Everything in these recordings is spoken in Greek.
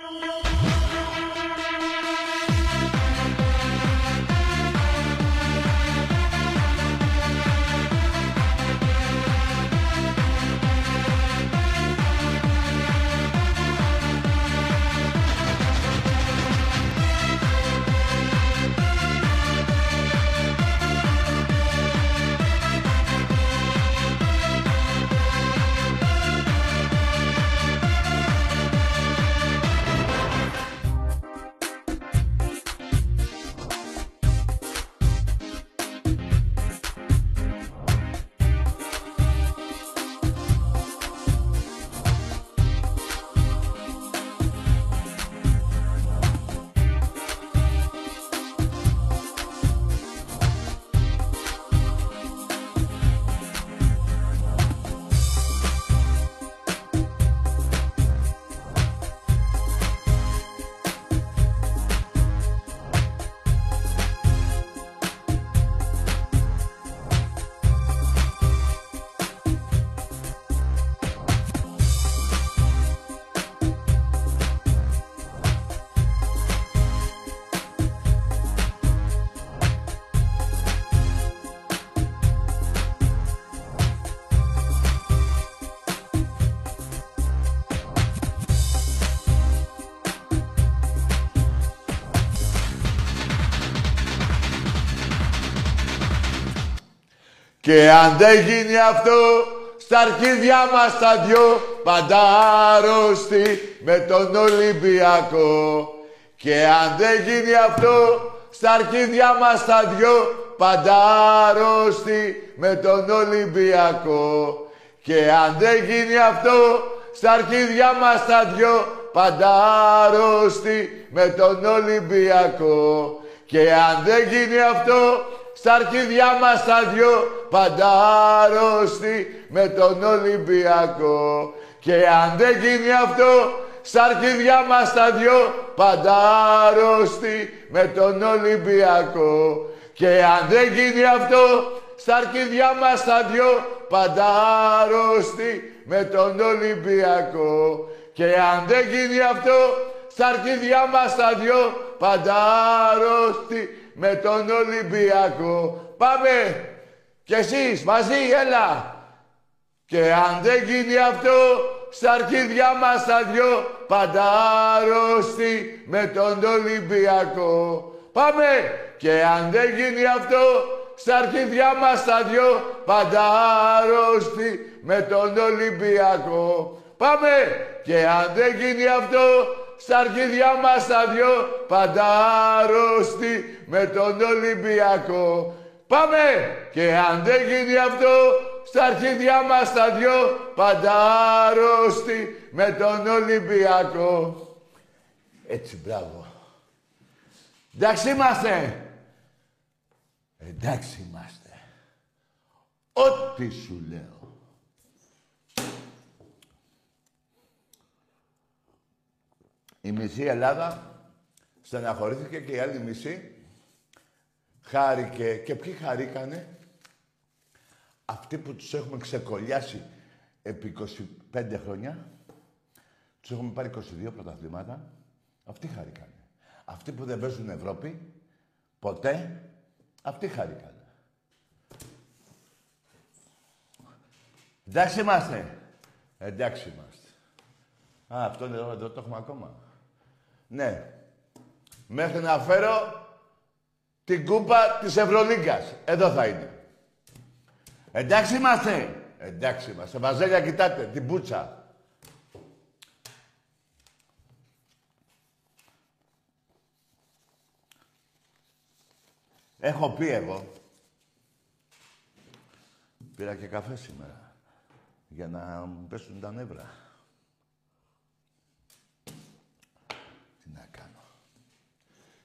Thank you. Και αν δεν γίνει αυτό, στα αρχίδια μας τα δυο πάντα άρρωστοι με τον Ολυμπιακό. Και αν δεν γίνει αυτό, στα αρχίδια μας τα δυο πάντα άρρωστοι με τον Ολυμπιακό. Και αν δεν γίνει αυτό, στα αρχίδια μας τα δυο πάντα άρρωστοι με τον Ολυμπιακό. Και αν δεν γίνει αυτό, στα αρχίδια μας τα δυο πάντα άρρωστοι με τον Ολυμπιακό. Και αν δεν γίνει αυτό, στα αρχίδια μας τα δυο πάντα άρρωστοι με τον Ολυμπιακό. Και αν δεν γίνει αυτό, στα αρχίδια μας τα δυο πάντα άρρωστοι με τον Ολυμπιακό. Και αν δεν γίνει αυτό, στα αρχίδια μας τα δυο πάντα άρρωστοι με τον Ολυμπιακό. Πάμε! Κι εσείς μαζί, έλα! Και αν δεν γίνει αυτό, στα αρχίδια μας τα δυο πάντα άρρωστοι με τον Ολυμπιακό. Πάμε! Και αν δεν γίνει αυτό, στα αρχίδια μας τα δυο πάντα άρρωστοι με τον Ολυμπιακό. Πάμε! Και αν δεν γίνει αυτό, στα αρχίδια μας τα δυο πάντα άρρωστοι με τον Ολυμπιακό. Πάμε! Και αν δεν γίνει αυτό, στα αρχίδια μας τα δυο πάντα άρρωστοι με τον Ολυμπιακό. Έτσι, μπράβο. Εντάξει είμαστε. Εντάξει είμαστε. Ό,τι σου λέω. Η μισή Ελλάδα στεναχωρήθηκε και η άλλη μισή χάρηκε. Και ποιοι χαρήκανε; Αυτοί που τους έχουμε ξεκολλιάσει επί 25 χρόνια, τους έχουμε πάρει 22 πρωταθλήματα, αυτοί χαρήκανε. Αυτοί που δεν παίζουν Ευρώπη, ποτέ, αυτοί χαρήκανε. Εντάξει είμαστε. Εντάξει είμαστε. Α, αυτό είναι εδώ, εδώ το έχουμε ακόμα. Ναι. Μέχρι να φέρω την κούπα της Ευρωλίγκας. Εδώ θα είναι. Εντάξει είμαστε. Εντάξει είμαστε. Βαζέλια, κοιτάτε, την πουτσα. Έχω πει εγώ. Πήρα και καφέ σήμερα. Για να μου πέσουν τα νεύρα.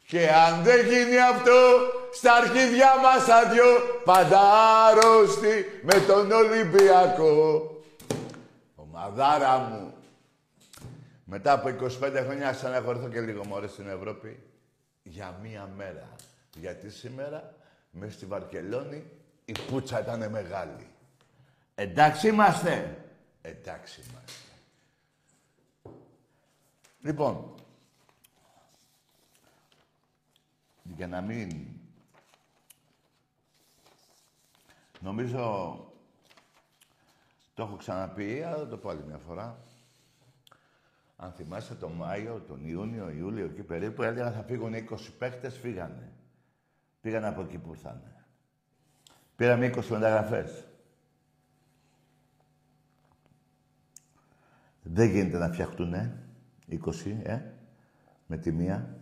Και αν δεν γίνει αυτό, στα αρχίδια μας αδειό, πάντα άρρωστη με τον Ολυμπιακό. Ομαδάρα μου. Μετά από 25 χρόνια ξαναχωρηθώ και λίγο μωρέ στην Ευρώπη. Για μία μέρα. Γιατί σήμερα, μέσα στη Βαρκελόνη, η πουτσα ήταν μεγάλη. Εντάξει είμαστε. Εντάξει είμαστε. Λοιπόν, για να μην... Νομίζω το έχω ξαναπεί, αλλά θα το πω άλλη μια φορά. Αν θυμάστε τον Μάιο, τον Ιούνιο, Ιούλιο, εκεί περίπου, έλεγα θα φύγουν 20 παίχτες, φύγανε. Πήγαν από εκεί που ήρθαν. Πήραμε 20 μεταγραφές. Δεν γίνεται να φτιαχτούν, 20, ε, με τη μία.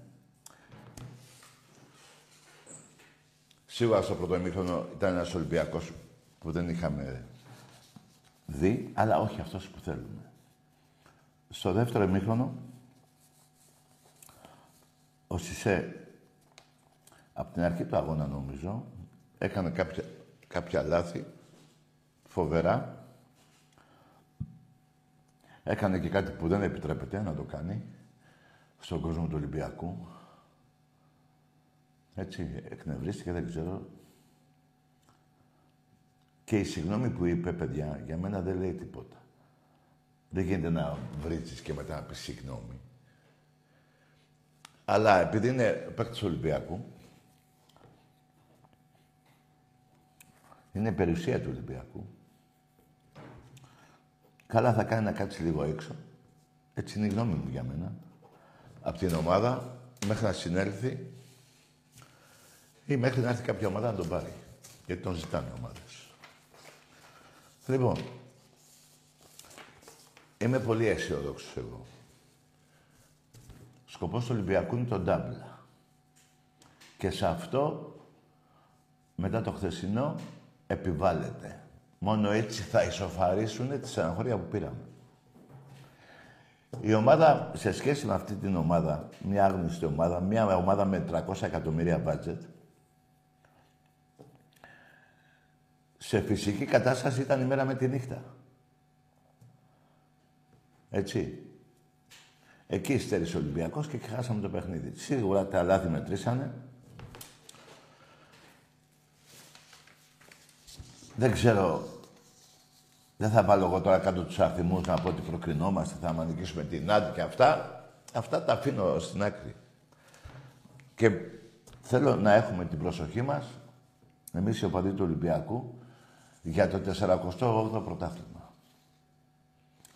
Σίγουρα στο πρώτο ημίχρονο ήταν ένας Ολυμπιακός που δεν είχαμε δει, αλλά όχι αυτός που θέλουμε. Στο δεύτερο ημίχρονο, ο Σισε, από την αρχή του αγώνα νομίζω, έκανε κάποια, κάποια λάθη, φοβερά. Έκανε και κάτι που δεν επιτρέπεται να το κάνει στον κόσμο του Ολυμπιακού. Έτσι, εκνευρίστηκε, δεν ξέρω. Και η συγγνώμη που είπε, παιδιά, για μένα δεν λέει τίποτα. Δεν γίνεται να βρίζεις και μετά να πεις συγγνώμη. Αλλά επειδή είναι παίκτης του Ολυμπιακού, είναι περιουσία του Ολυμπιακού, καλά θα κάνει να κάτσει λίγο έξω. Έτσι είναι η γνώμη μου για μένα. Από την ομάδα μέχρι να συνέλθει ή μέχρι να έρθει κάποια ομάδα να τον πάρει. Γιατί τον ζητάνε ομάδες. Λοιπόν, είμαι πολύ αισιόδοξος εγώ. Σκοπός του Ολυμπιακού είναι το ντάμπλα. Και σε αυτό, μετά το χθεσινό, επιβάλλεται. Μόνο έτσι θα ισοφαρίσουν τη στεναχώρια που πήραμε. Η ομάδα, σε σχέση με αυτή την ομάδα, μια άγνωστη ομάδα, μια ομάδα με 300 εκατομμύρια μπάτζετ, σε φυσική κατάσταση ήταν η μέρα με τη νύχτα. Έτσι. Εκεί στέρισε ο Ολυμπιακός και χάσαμε το παιχνίδι. Σίγουρα τα λάθη μετρήσανε. Δεν ξέρω. Δεν θα βάλω εγώ τώρα κάτω τους αριθμούς να πω ότι προκρινόμαστε, θα μανικήσουμε την Άντι και αυτά. Αυτά τα αφήνω στην άκρη. Και θέλω να έχουμε την προσοχή μας, εμείς οι οπαδοί του Ολυμπιακού, για το 48ο πρωτάθλημα.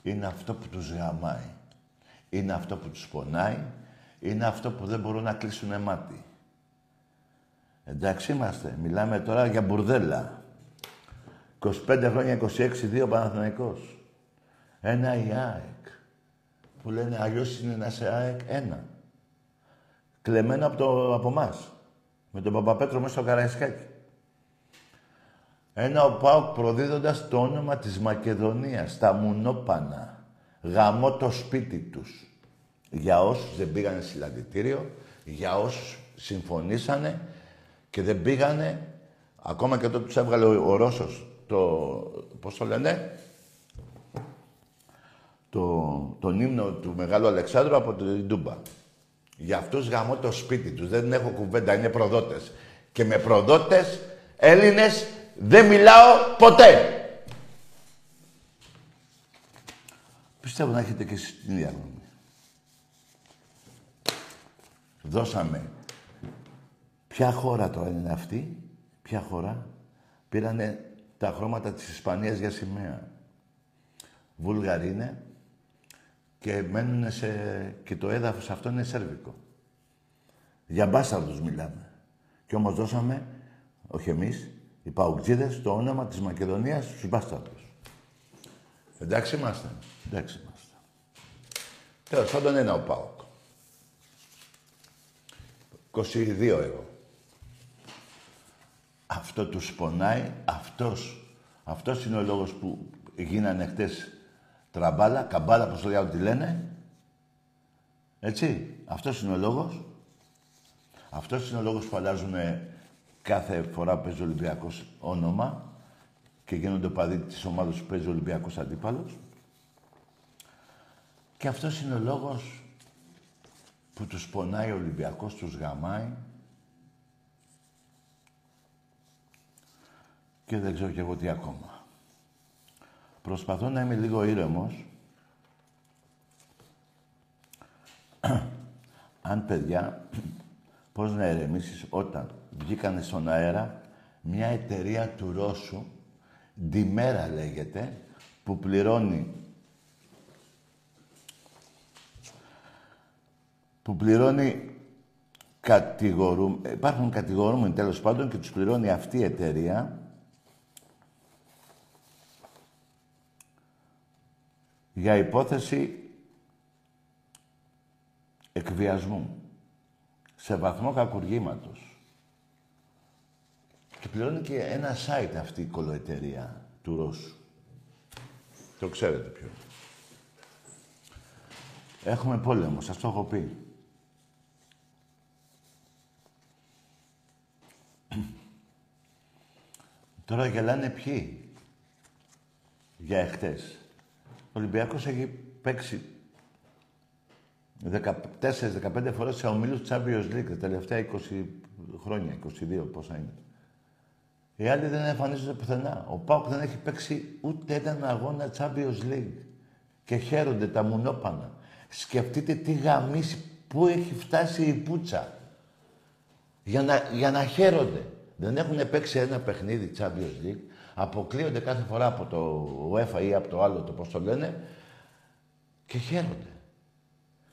Είναι αυτό που τους γαμάει. Είναι αυτό που τους πονάει. Είναι αυτό που δεν μπορούν να κλείσουν μάτι. Εντάξει είμαστε. Μιλάμε τώρα για μπουρδέλα. 25 χρόνια, 26-2 Παναθηναϊκός. Ένα η ΑΕΚ. Που λένε αλλιώς είναι ένα σε ΑΕΚ ένα. Κλεμμένο από, το, από εμάς. Με τον Παπαπέτρο μέσα στο Καραϊσκάκι. Ένα ο ΠΑΟΚ προδίδοντας το όνομα της Μακεδονίας, τα Μουνόπανα. Γαμώ το σπίτι τους. Για όσους δεν πήγανε συλλαλητήριο, για όσους συμφωνήσανε και δεν πήγανε, ακόμα και όταν τους έβγαλε ο, ο Ρώσος το, πώς το λένε, το, τον ύμνο του Μεγάλου Αλεξάνδρου από την Τούμπα. Για αυτούς γαμώ το σπίτι τους. Δεν έχω κουβέντα, είναι προδότες. Και με προδότες Έλληνες δεν μιλάω ποτέ. Πιστεύω να έχετε και εσείς την ίδια γνώμη. Δώσαμε. Ποια χώρα τώρα είναι αυτή, ποια χώρα. Πήρανε τα χρώματα της Ισπανίας για σημαία. Βούλγαροι είναι και μένουν σε... και το έδαφος αυτό είναι σέρβικο. Για μπάσταρδους μιλάμε. Και όμως δώσαμε, όχι εμείς, οι Παουκτζίδες το όνομα της Μακεδονίας στους μπάσταρδους. Εντάξει είμαστε. Εντάξει είμαστε. Τέλος πάντων ένα ο Πάοκ. 22 εγώ. Αυτό τους πονάει, αυτός. Αυτός είναι ο λόγος που γίνανε χτες τραμπάλα, καμπάλα, πώς το λέω τι λένε. Έτσι, αυτός είναι ο λόγος. Αυτός είναι ο λόγος που αλλάζουν κάθε φορά που παίζει ο Ολυμπιακός όνομα και γίνονται παδί της ομάδας που παίζει ο Ολυμπιακός αντίπαλος. Και αυτός είναι ο λόγος που τους πονάει ο Ολυμπιακός, τους γαμάει και δεν ξέρω κι εγώ τι ακόμα. Προσπαθώ να είμαι λίγο ήρεμος. Αν παιδιά πώς να ερεμήσεις όταν βγήκανε στον αέρα μια εταιρεία του Ρώσου, Ντιμέρα λέγεται, που πληρώνει που πληρώνει κατηγορού... υπάρχουν κατηγορούμενοι τέλος πάντων και τους πληρώνει αυτή η εταιρεία για υπόθεση εκβιασμού σε βαθμό κακουργήματος. Και πληρώνει και ένα site αυτή η κολοεταιρεία του Ρώσου. Το ξέρετε ποιο. Έχουμε πόλεμο, σας το έχω πει. Τώρα γελάνε ποιοι; Για εχθές. Ο Ολυμπιακός έχει παίξει 14-15 φορές σε ομίλους Champions League τα τελευταία 20 χρόνια, 22 πόσα είναι. Οι άλλοι δεν εμφανίζονται πουθενά. Ο Πάουκ δεν έχει παίξει ούτε έναν αγώνα Champions League. Και χαίρονται τα μουνόπανα. Σκεφτείτε τι γαμίσει, πού έχει φτάσει η πουτσα. Για να, για να χαίρονται. Δεν έχουν παίξει ένα παιχνίδι Champions League. Αποκλείονται κάθε φορά από το UEFA ή από το άλλο, το πώς το λένε. Και χαίρονται.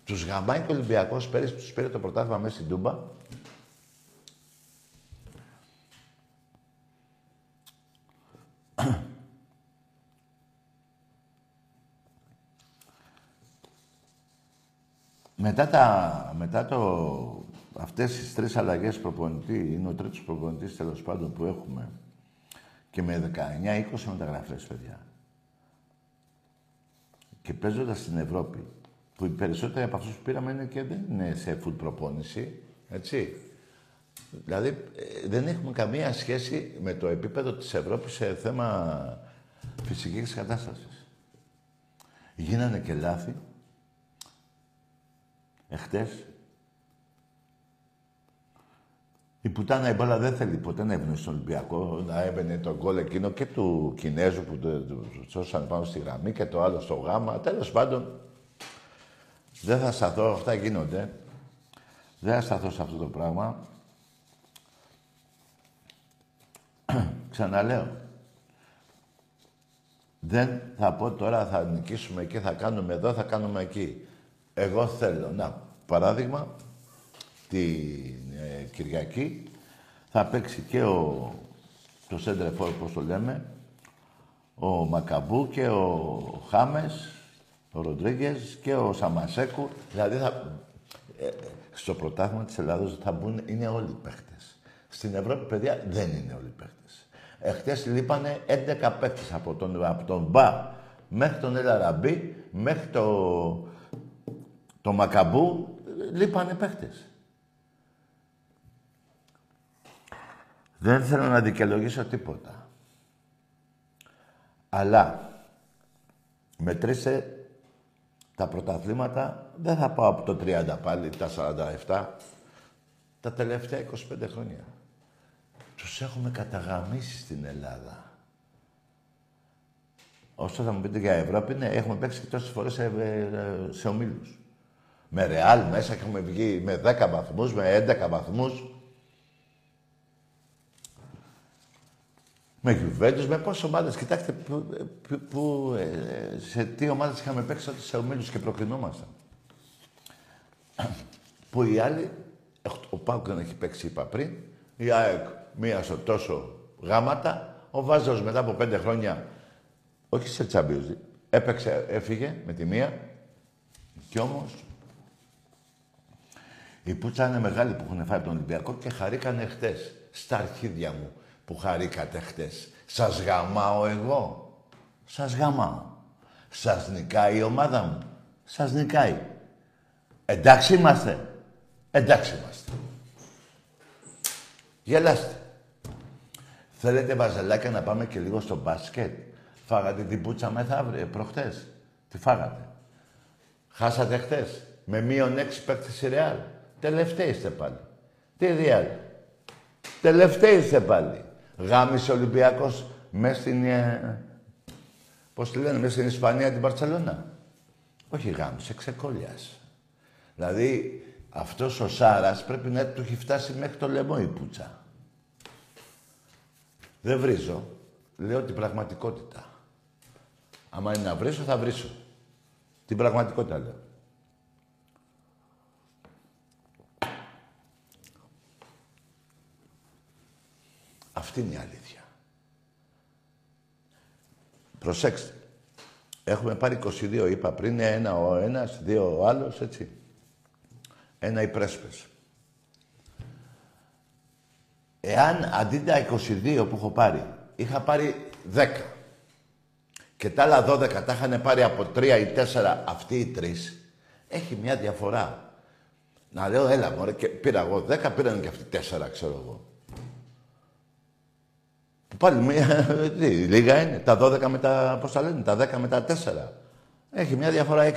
Τους γαμάει και ο Ολυμπιακός πέρυσι τους πήρε το πρωτάθλημα μέσα στην Τούμπα. μετά, τα, μετά το, αυτές τις τρεις αλλαγές προπονητή, είναι ο τρίτος προπονητής τέλος πάντων που έχουμε και με 19-20 μεταγραφές, παιδιά. Και παίζοντας στην Ευρώπη, που οι περισσότεροι από αυτούς που πήραμε είναι και δεν είναι σε full προπόνηση, έτσι. Δηλαδή, ε, δεν έχουμε καμία σχέση με το επίπεδο της Ευρώπης σε θέμα φυσικής κατάστασης. Γίνανε και λάθη. Εχθές Η πουτάνα η μπάλα δεν θέλει ποτέ να έβαινε στον Ολυμπιακό, να έβαινε το γκολ εκείνο και του Κινέζου που του σώσαν πάνω στη γραμμή και το άλλο στο γάμα. Τέλος πάντων, δεν θα σταθώ, αυτά γίνονται. Δεν θα σταθώ σε αυτό το πράγμα. Ξαναλέω. Δεν θα πω τώρα θα νικήσουμε και θα κάνουμε εδώ, θα κάνουμε εκεί. Εγώ θέλω. Να, παράδειγμα, την ε, Κυριακή θα παίξει και ο, το Σέντρεφόρ, όπως το λέμε, ο Μακαμπού και ο Χάμες, ο Ροντρίγκες και ο Σαμασέκου. Δηλαδή θα, ε, στο πρωτάθλημα της Ελλάδος θα μπουν, είναι όλοι οι παίχτες. Στην Ευρώπη, παιδιά, δεν είναι όλοι οι παίχτες. Εχθές λείπανε 11 παίχτες από τον, από τον Μπα μέχρι τον Ελαραμπή, μέχρι το, το Μακαμπού, λείπανε παίχτες. Δεν θέλω να δικαιολογήσω τίποτα. Αλλά μετρήσε τα πρωταθλήματα, δεν θα πάω από το 30 πάλι, τα 47, τα τελευταία 25 χρόνια. Τους έχουμε καταγαμίσει στην Ελλάδα. Όσο θα μου πείτε για Ευρώπη, ναι, έχουμε παίξει και τόσες φορές σε, ε, σε ομίλους. Με Ρεάλ μέσα έχουμε βγει με 10 βαθμούς, με 11 βαθμούς. Με Γιουβέντους, με πόσες ομάδες. Κοιτάξτε που, που, ε, σε τι ομάδες είχαμε παίξει τότε σε ομίλους και προκρινόμασταν. που οι άλλοι, ο Πάουκ δεν έχει παίξει, είπα πριν, η ΑΕΚ μία στο τόσο γάματα, ο Βάζος μετά από πέντε χρόνια, όχι σε Champions έπαιξε, έφυγε με τη μία, κι όμως η πουτσα είναι μεγάλη που έχουν φάει τον Ολυμπιακό και χαρήκανε χτες στα αρχίδια μου που χαρήκατε χτες. Σας γαμάω εγώ. Σας γαμάω. Σας νικάει η ομάδα μου. Σας νικάει. Εντάξει είμαστε. Εντάξει είμαστε. Γελάστε. Θέλετε βαζελάκια να πάμε και λίγο στο μπάσκετ; Φάγατε την πουτσα μεθαύριο, προχτές. Τι φάγατε. Χάσατε χτες. Με μείον έξι παίκτες η Ρεάλ. Τελευταίοι είστε πάλι. Τι Ρεάλ. Τελευταίοι είστε πάλι. Γάμισε ο Ολυμπιακός μέσα στην... Ε, πώς τη λένε, μέσα στην Ισπανία την Παρσελώνα. Όχι γάμισε, ξεκόλιασε. Δηλαδή, Αυτός ο Σάρας πρέπει να του έχει φτάσει μέχρι το λαιμό η πουτσα. Δεν βρίζω. Λέω την πραγματικότητα. Άμα είναι να βρίσω, θα βρίσω. Την πραγματικότητα λέω. Αυτή είναι η αλήθεια. Προσέξτε. Έχουμε πάρει 22, είπα πριν, ένα ο ένας, δύο ο άλλος, έτσι. Ένα οι πρέσπες. Εάν αντί τα 22 που έχω πάρει, είχα πάρει 10 και τα άλλα 12 τα είχαν πάρει από 3 ή 4 αυτοί οι τρεις, έχει μια διαφορά. Να λέω, έλα μωρέ, και πήρα εγώ 10, πήραν και αυτοί 4, ξέρω εγώ. Πάλι μία, τι, λίγα είναι. Τα 12 με τα, πώς τα λένε, τα 10 με τα 4. Έχει μια διαφορά 6.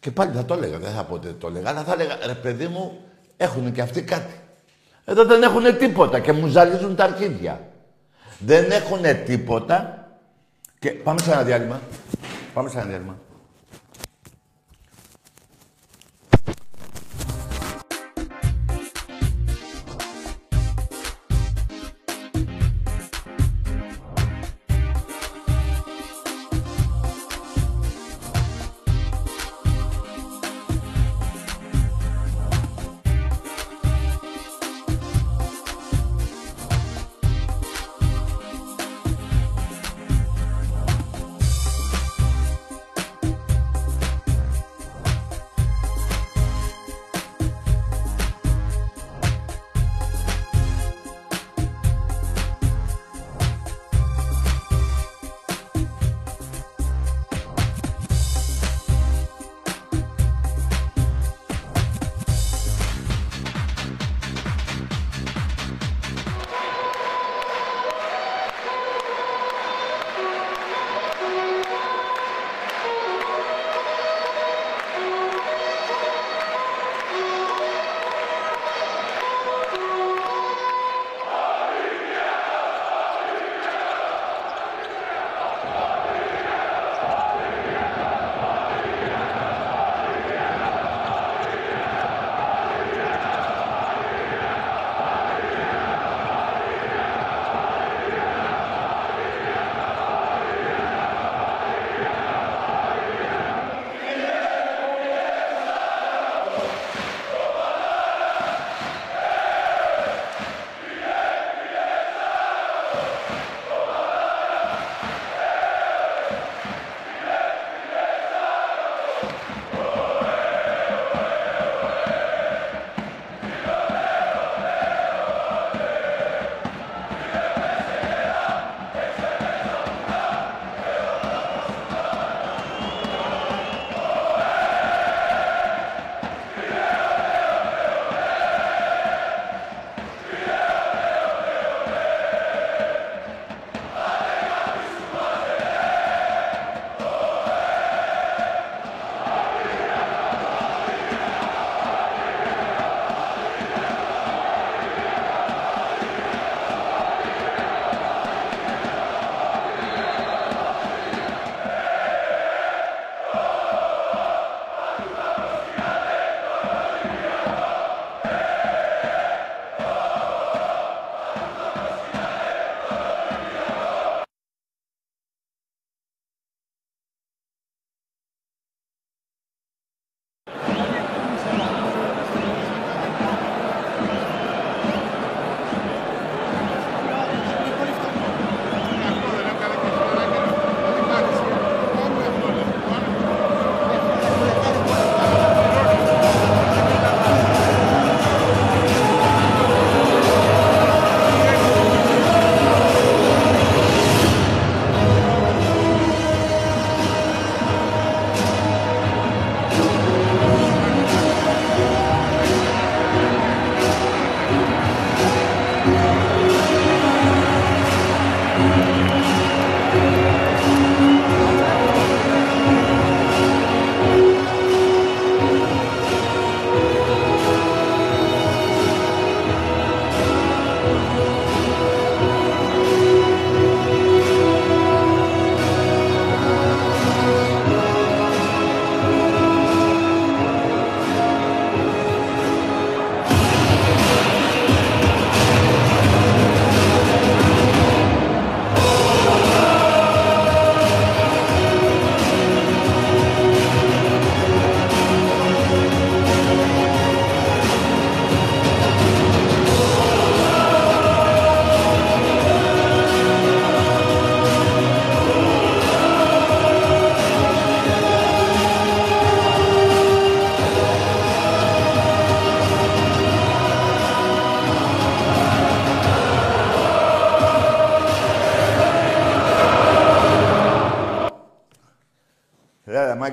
Και πάλι θα το έλεγα, δεν θα πω ότι το έλεγα, αλλά θα έλεγα, ρε παιδί μου, έχουν και αυτοί κάτι. Εδώ δεν έχουν τίποτα και μου ζαλίζουν τα αρχίδια. Δεν έχουν τίποτα και πάμε σε ένα διάλειμμα. Πάμε σε ένα διάλειμμα.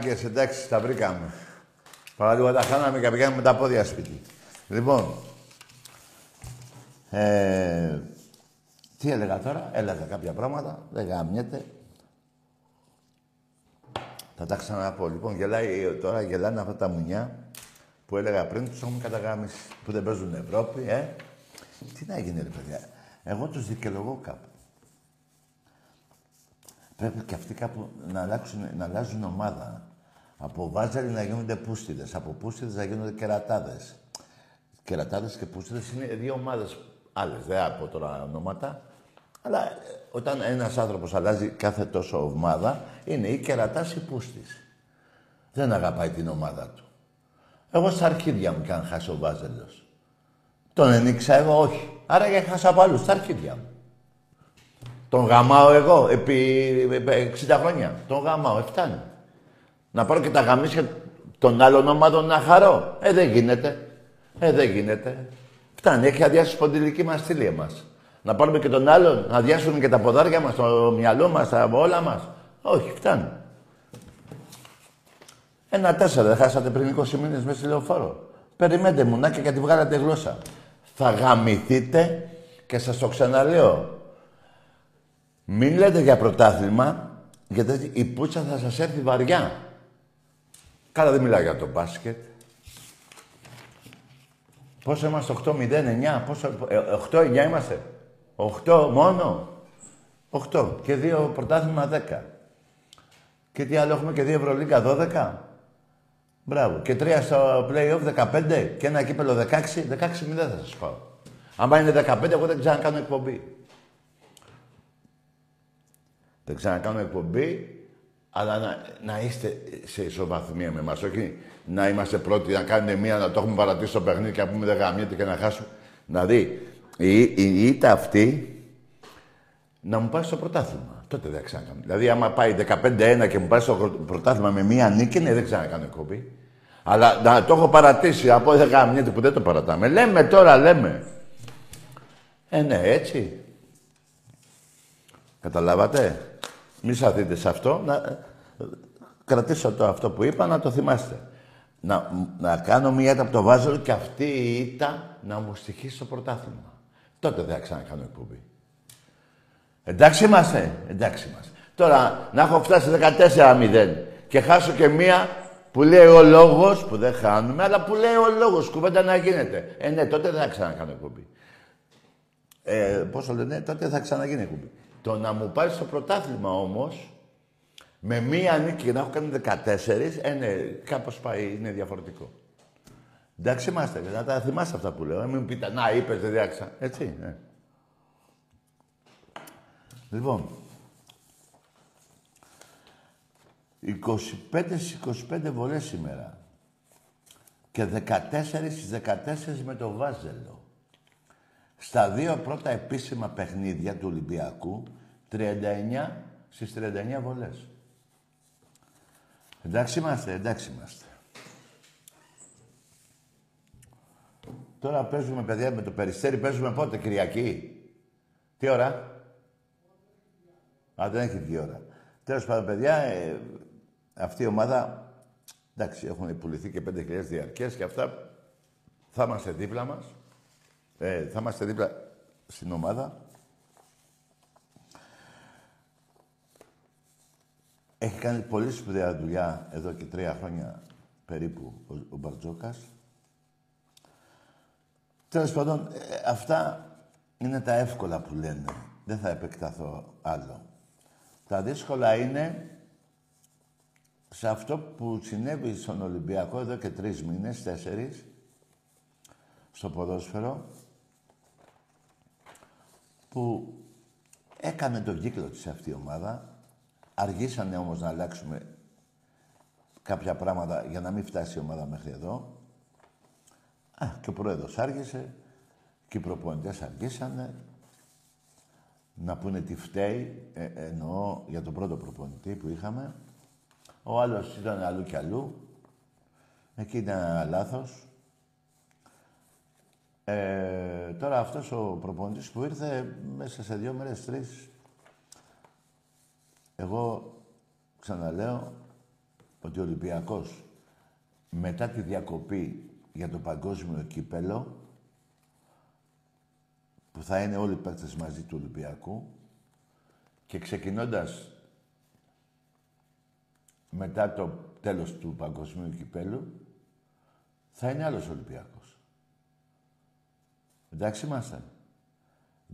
Ρε, μάγκες, εντάξει, τα βρήκαμε. Παραλίγο τα χάναμε και πηγαίνουμε με τα πόδια σπίτι. Λοιπόν, ε, τι έλεγα τώρα, έλεγα κάποια πράγματα, δεν γαμιέται. Θα τα ξαναπώ. Λοιπόν, γελάει, τώρα γελάνε αυτά τα μουνιά που έλεγα πριν, τους έχουμε καταγάμισει, που δεν παίζουν Ευρώπη, ε. Τι να γίνει, ρε παιδιά. Εγώ τους δικαιολογώ κάπου. Πρέπει και αυτοί κάπου να, αλλάξουν, να αλλάζουν ομάδα. Από βάζελοι να γίνονται πούστιδες, από πούστιδες να γίνονται κερατάδες. Κερατάδες και πούστιδες είναι δύο ομάδες άλλες, δεν από τώρα ονόματα. Αλλά ε, όταν ένας άνθρωπος αλλάζει κάθε τόσο ομάδα, είναι ή κερατάς ή πούστης. Δεν αγαπάει την ομάδα του. Εγώ στα αρχίδια μου αν χάσει ο Βάζελος. Τον ενίξα εγώ, όχι. Άρα και χάσα από άλλους, στα αρχίδια μου. Τον γαμάω εγώ επί 60 χρόνια. Τον γαμάω, εφτάνει. Να πάρω και τα γαμίσια των άλλων ομάδων να χαρώ. Ε, δεν γίνεται. Ε, δεν γίνεται. Φτάνει, έχει αδειάσει σπονδυλική μας στήλη εμάς. Να πάρουμε και τον άλλον, να αδειάσουμε και τα ποδάρια μας, το μυαλό μας, τα όλα μας. Όχι, φτάνει. Ένα τέσσερα δεν χάσατε πριν 20 μήνες μέσα στη λεωφόρο. Περιμένετε μου, και γιατί βγάλατε γλώσσα. Θα γαμηθείτε και σας το ξαναλέω. Μην λέτε για πρωτάθλημα, γιατί η πουτσα θα σας έρθει βαριά. Καλά δεν μιλάω για το μπάσκετ. Πόσο είμαστε, 8-0-9, πόσο, 8-9 ε, είμαστε; 8 μόνο; 8 και 2 πρωτάθλημα 10. Και τι άλλο έχουμε και 2 Ευρωλίγκα 12. Μπράβο. Και 3 στο play-off 15 και ένα κύπελο 16. 16 δεν θα σας πάω. Αν είναι 15 εγώ δεν ξανακάνω εκπομπή. Δεν ξανακάνω εκπομπή, αλλά να, να είστε σε ισοβαθμία με εμάς. Όχι να είμαστε πρώτοι, να κάνετε μία, να το έχουμε παρατήσει στο παιχνίδι και να πούμε δεν γαμιέται και να χάσουμε. Να δει, η, η, ήττα αυτή να μου πάει στο πρωτάθλημα. Τότε δεν ξανακάνω. Δηλαδή, άμα πάει 15-1 και μου πάει στο πρωτάθλημα με μία νίκη, ναι, δεν ξανακάνω εκπομπή. Αλλά να το έχω παρατήσει από δεν γαμιέται που δεν το παρατάμε. Λέμε τώρα, λέμε. Ε, ναι, έτσι. Καταλάβατε. Μη δείτε σε αυτό. Να... Κρατήσω το αυτό που είπα, να το θυμάστε. Να, να κάνω μια ήττα από το βάζελο και αυτή η ήττα να μου στοιχήσει στο πρωτάθλημα. Τότε δεν θα ξανακάνω εκπομπή. Εντάξει είμαστε. Εντάξει είμαστε. Τώρα, να έχω φτάσει 14-0 και χάσω και μία που λέει ο λόγος, που δεν χάνουμε, αλλά που λέει ο λόγος, κουβέντα να γίνεται. Ε, ναι, τότε δεν θα ξανακάνω εκπομπή. Ε, πόσο λένε, τότε θα ξαναγίνει εκπομπή. Το να μου πάρεις στο πρωτάθλημα όμως, με μία νίκη και να έχω κάνει 14, ε, ναι, κάπως πάει, είναι διαφορετικό. Εντάξει είμαστε, να τα θυμάστε αυτά που λέω. Ε, μην πείτε, να είπες, δεν διάξα. Έτσι, ναι. Λοιπόν, 25 25 βολές σήμερα. Και 14 στις 14 με το Βάζελο. Στα δύο πρώτα επίσημα παιχνίδια του Ολυμπιακού, 39 στις 39 βολές. Εντάξει είμαστε, εντάξει είμαστε. Τώρα παίζουμε, παιδιά, με το Περιστέρι. Παίζουμε πότε, Κυριακή; Τι ώρα; Α, δεν έχει βγει ώρα. Τέλος πάντων, παιδιά, ε, αυτή η ομάδα, εντάξει, έχουν πουληθεί και 5.000 διαρκές και αυτά θα είμαστε δίπλα μας. Ε, θα είμαστε δίπλα στην ομάδα. Έχει κάνει πολύ σπουδαία δουλειά εδώ και τρία χρόνια περίπου ο, ο Μπαρτζόκας. Τέλος πάντων, ε, αυτά είναι τα εύκολα που λένε. Δεν θα επεκταθώ άλλο. Τα δύσκολα είναι σε αυτό που συνέβη στον Ολυμπιακό εδώ και τρεις μήνες, τέσσερις, στο ποδόσφαιρο, που έκανε τον κύκλο της αυτή η ομάδα. Αργήσανε όμως να αλλάξουμε κάποια πράγματα για να μην φτάσει η ομάδα μέχρι εδώ. Α, και ο πρόεδρος άργησε και οι προπονητές αργήσανε να πούνε τι φταίει, ε, εννοώ για τον πρώτο προπονητή που είχαμε. Ο άλλος ήταν αλλού κι αλλού. Εκεί ήταν λάθος. Ε, τώρα αυτός ο προπονητής που ήρθε μέσα σε δύο μέρες, τρεις, εγώ ξαναλέω, ότι ο Ολυμπιακός μετά τη διακοπή για το παγκόσμιο κύπελο που θα είναι όλοι οι παίκτες μαζί του Ολυμπιακού και ξεκινώντας μετά το τέλος του παγκοσμίου κυπέλου θα είναι άλλος Ολυμπιακός. Εντάξει είμαστε.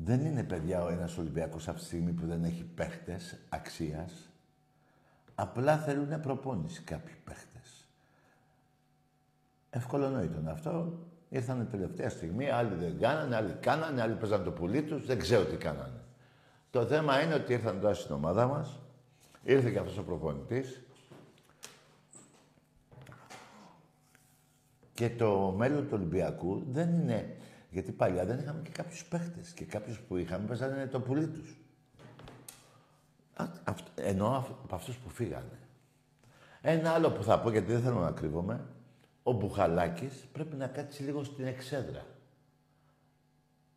Δεν είναι, παιδιά, ο ένας Ολυμπιακός αυτή τη στιγμή που δεν έχει παίχτες αξίας. Απλά θέλουν προπόνηση κάποιοι παίχτες. Ευκολονόητο αυτό. Ήρθαν τελευταία στιγμή, άλλοι δεν κάνανε, άλλοι κάνανε, άλλοι παίζαν το πουλί τους, δεν ξέρω τι κάνανε. Το θέμα είναι ότι ήρθαν τώρα στην ομάδα μας, ήρθε και αυτός ο προπονητής και το μέλλον του Ολυμπιακού δεν είναι γιατί παλιά δεν είχαμε και κάποιους παίχτες. Και κάποιους που είχαμε παίζανε το πουλί τους. Εννοώ από αυτούς που φύγανε. Ένα άλλο που θα πω, γιατί δεν θέλω να κρύβομαι, ο Μπουχαλάκης πρέπει να κάτσει λίγο στην εξέδρα.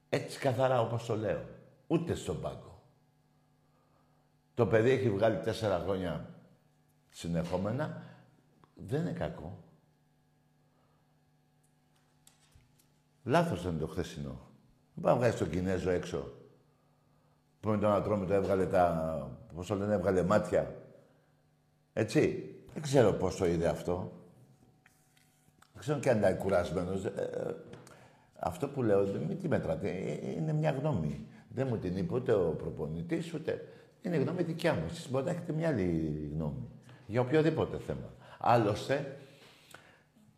Έτσι καθαρά όπως το λέω. Ούτε στον πάγκο. Το παιδί έχει βγάλει τέσσερα χρόνια συνεχόμενα. Δεν είναι κακό. Λάθος ήταν το χθεσινό. Δεν πάει να βγάλεις τον Κινέζο έξω. Που με τον Ατρόμητο έβγαλε τα... Πώς το λένε, έβγαλε μάτια. Έτσι. Δεν ξέρω πώς το είδε αυτό. Δεν ξέρω και αν ήταν κουρασμένος. Ε, ε, αυτό που λέω, μην τι μετράτε. Ε, είναι μια γνώμη. Δεν μου την είπε ούτε ο προπονητής, ούτε... Είναι γνώμη δικιά μου. Εσείς μπορείτε να έχετε μια άλλη γνώμη. Για οποιοδήποτε θέμα. Άλλωστε,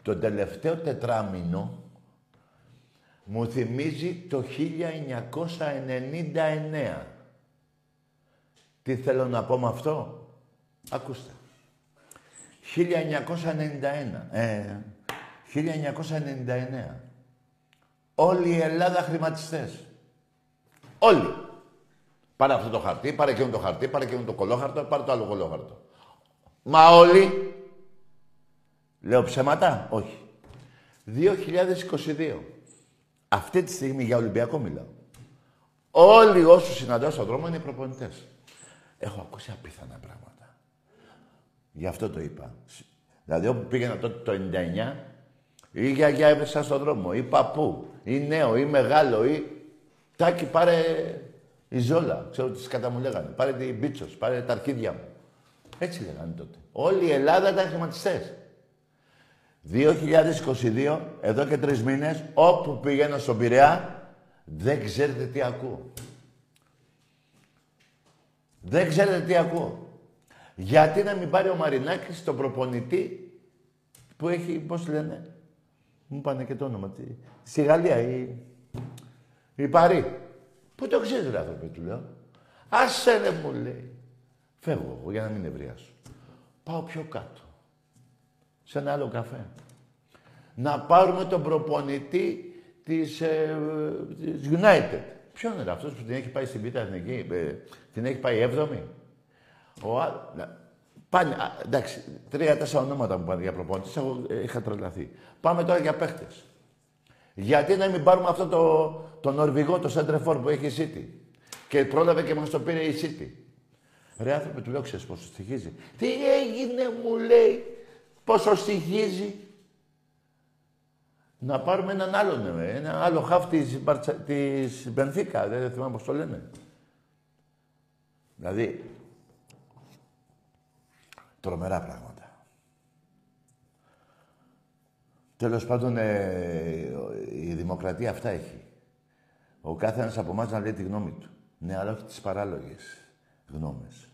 τον τελευταίο τετράμινο μου θυμίζει το 1999. Τι θέλω να πω με αυτό; Ακούστε. 1991. Ε, 1999. Όλη η Ελλάδα χρηματιστές. Όλοι. Πάρε αυτό το χαρτί, πάρε εκείνο το χαρτί, πάρε εκείνο το κολόχαρτο, πάρε το άλλο κολόχαρτο. Μα όλοι. Λέω ψέματα; Όχι. 2022. Αυτή τη στιγμή για Ολυμπιακό μιλάω. Όλοι όσοι συναντάω στον δρόμο είναι προπονητές. Έχω ακούσει απίθανα πράγματα. Γι' αυτό το είπα. Δηλαδή, όπου πήγαινα τότε το 99, ή γιαγιά έπεσα στον δρόμο, ή παππού, ή νέο, ή μεγάλο, ή τάκι πάρε η ζόλα. Ξέρω τι κατά μου λέγανε. Πάρε την μπίτσος, πάρε τα αρχίδια μου. Έτσι λέγανε τότε. Όλη η Ελλάδα ήταν χρηματιστές. 2022, εδώ και τρεις μήνες, όπου πηγαίνω στον Πειραιά, δεν ξέρετε τι ακούω. Δεν ξέρετε τι ακούω. Γιατί να μην πάρει ο Μαρινάκης τον προπονητή που έχει, πώς λένε, μου πάνε και το όνομα, στη Γαλλία, η, η Παρή. Πού το ξέρετε, άνθρωποι, του λέω. Άσε μου λέει. Φεύγω εγώ για να μην ευρειάσω. Πάω πιο κάτω σε ένα άλλο καφέ. Να πάρουμε τον προπονητή της, ε, της United. Ποιον είναι αυτός που την έχει πάει στην Β' Εθνική, ε, την έχει πάει έβδομη; Ο α... Πάνε, α, εντάξει, τρία-τέσσερα ονόματα μου πάνε για προπονητής, εγώ ε, είχα τρελαθεί. Πάμε τώρα για παίχτες. Γιατί να μην πάρουμε αυτό το, το Νορβηγό, το Σέντρεφόρ που έχει η City; Και πρόλαβε και μας το πήρε η City. Ρε άνθρωπε, του λέω, ξέρεις πόσο στοιχίζει. Τι έγινε, μου λέει. Πόσο στοιχίζει. Να πάρουμε έναν άλλον, ε, ένα άλλο χαφ της, της Μπενθήκα, δεν θυμάμαι πώς το λένε. Δηλαδή, τρομερά πράγματα. Τέλος πάντων, ε, η δημοκρατία αυτά έχει. Ο κάθε ένας από εμάς να λέει τη γνώμη του. Ναι, αλλά όχι τις παράλογες γνώμες.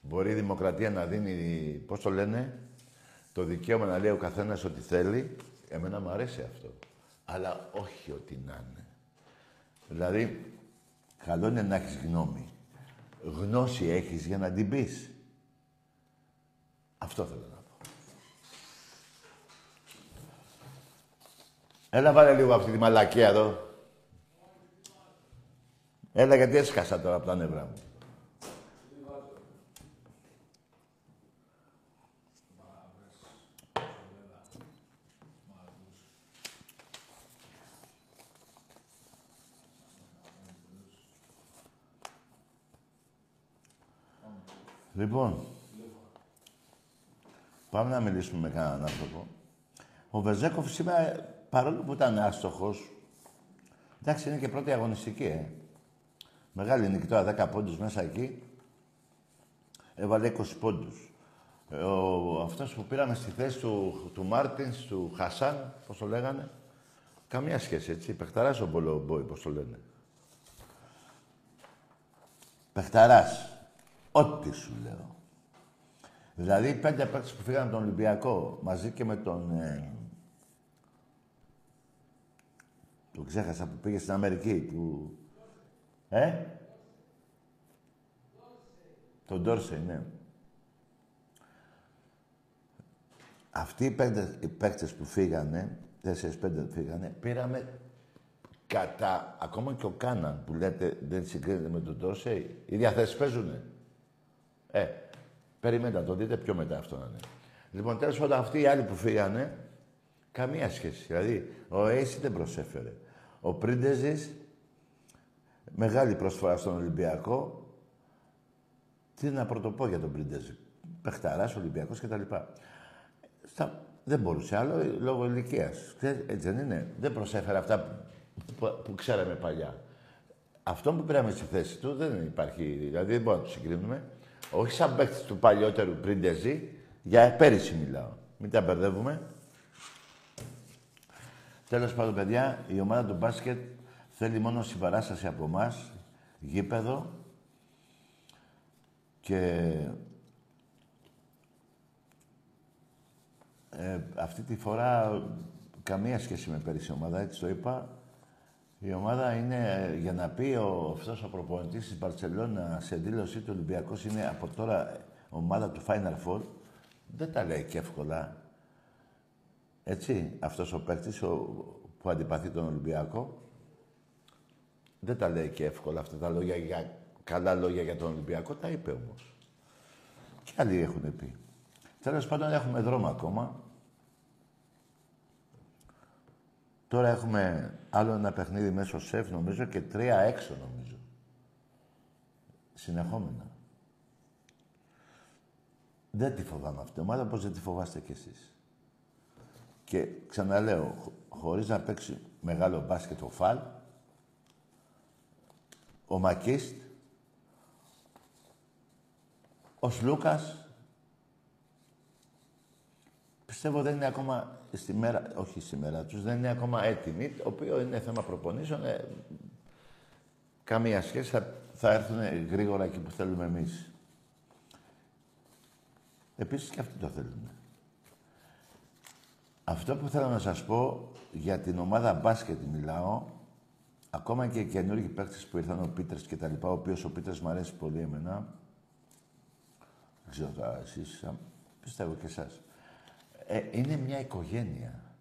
Μπορεί η δημοκρατία να δίνει, πώς το λένε, το δικαίωμα να λέει ο καθένας ό,τι θέλει, εμένα μου αρέσει αυτό. Αλλά όχι ό,τι να είναι. Δηλαδή, καλό είναι να έχεις γνώμη. Γνώση έχεις για να την πεις. Αυτό θέλω να πω. Έλα βάλε λίγο αυτή τη μαλακία εδώ. Έλα γιατί έσκασα τώρα από τα νευρά μου. Λοιπόν. Πάμε να μιλήσουμε με κανέναν άνθρωπο. Ο Βεζέκοφ σήμερα, παρόλο που ήταν άστοχος, εντάξει, είναι και πρώτη αγωνιστική, ε. Μεγάλη νίκη τώρα, 10 πόντους μέσα εκεί. Έβαλε 20 πόντους. Ε, ο, αυτός που πήραμε στη θέση του, του Μάρτινς, του Χασάν, πώς το λέγανε, καμία σχέση, έτσι. Πεχταράς ο Μπολομπόι, πώς το λένε. Πεχταράς. Ό,τι σου λέω. Δηλαδή, πέντε παίκτες που φύγανε τον Ολυμπιακό, μαζί και με τον... Ε, το ξέχασα που πήγε στην Αμερική, που... Ε; Τον Ντόρσεϊ, ναι. Αυτοί οι, πέντε, οι παίκτες που φύγανε, τέσσερις-πέντε φύγανε, πήραμε κατά, ακόμα και ο Κάναν που λέτε δεν συγκρίνεται με τον Ντόρσεϊ, οι διαθέσεις παίζουνε. Ε, περιμένετε να το δείτε πιο μετά αυτό να είναι. Λοιπόν, τέλος πάντων αυτοί οι άλλοι που φύγανε, καμία σχέση. Δηλαδή, ο Έισι δεν προσέφερε. Ο Πρίντεζης, μεγάλη προσφορά στον Ολυμπιακό. Τι να πρωτοπώ για τον Πρίντεζη. Πεχταράς, Ολυμπιακός κτλ. Στα... Δεν μπορούσε άλλο λόγω ηλικίας. Έτσι δεν είναι. Δεν προσέφερε αυτά που, που ξέραμε παλιά. Αυτό που πήραμε στη θέση του δεν υπάρχει. Δηλαδή δεν μπορούμε να το συγκρίνουμε. Όχι σαν παίκτης του παλιότερου Πρίντεζη, για πέρυσι μιλάω. Μην τα μπερδεύουμε. Τέλος πάντων, παιδιά, η ομάδα του μπάσκετ θέλει μόνο συμπαράσταση από εμάς, γήπεδο και ε, αυτή τη φορά καμία σχέση με πέρυσι ομάδα, έτσι το είπα. Η ομάδα είναι, για να πει ο, αυτός ο προπονητής της Μπαρτσελώνα σε δήλωσή του Ολυμπιακός είναι από τώρα ομάδα του Final Four, δεν τα λέει και εύκολα. Έτσι, αυτός ο παίκτης που αντιπαθεί τον Ολυμπιακό, δεν τα λέει και εύκολα αυτά τα λόγια, για, καλά λόγια για τον Ολυμπιακό, τα είπε όμως. Και άλλοι έχουν πει. Τέλος πάντων έχουμε δρόμο ακόμα. Τώρα έχουμε άλλο ένα παιχνίδι μέσω σεφ νομίζω και τρία έξω νομίζω. Συνεχόμενα. Δεν τη φοβάμαι αυτή την ομάδα, όπως δεν τη φοβάστε κι εσείς. Και ξαναλέω, χωρίς να παίξει μεγάλο μπάσκετ ο Φαλ, ο Μακίστ, ο Σλούκας, πιστεύω δεν είναι ακόμα στη μέρα, όχι στη μέρα τους, δεν είναι ακόμα έτοιμοι, το οποίο είναι θέμα προπονήσεων. Ε, καμία σχέση, θα, θα έρθουν γρήγορα εκεί που θέλουμε εμείς. Επίσης και αυτοί το θέλουν. Αυτό που θέλω να σας πω για την ομάδα μπάσκετ μιλάω, ακόμα και οι καινούργιοι παίκτες που ήρθαν, ο Πίτερς και τα λοιπά, ο οποίος ο Πίτερς μου αρέσει πολύ εμένα. Δεν ξέρω τώρα εσείς, πιστεύω και εσάς. Ε, είναι μια οικογένεια.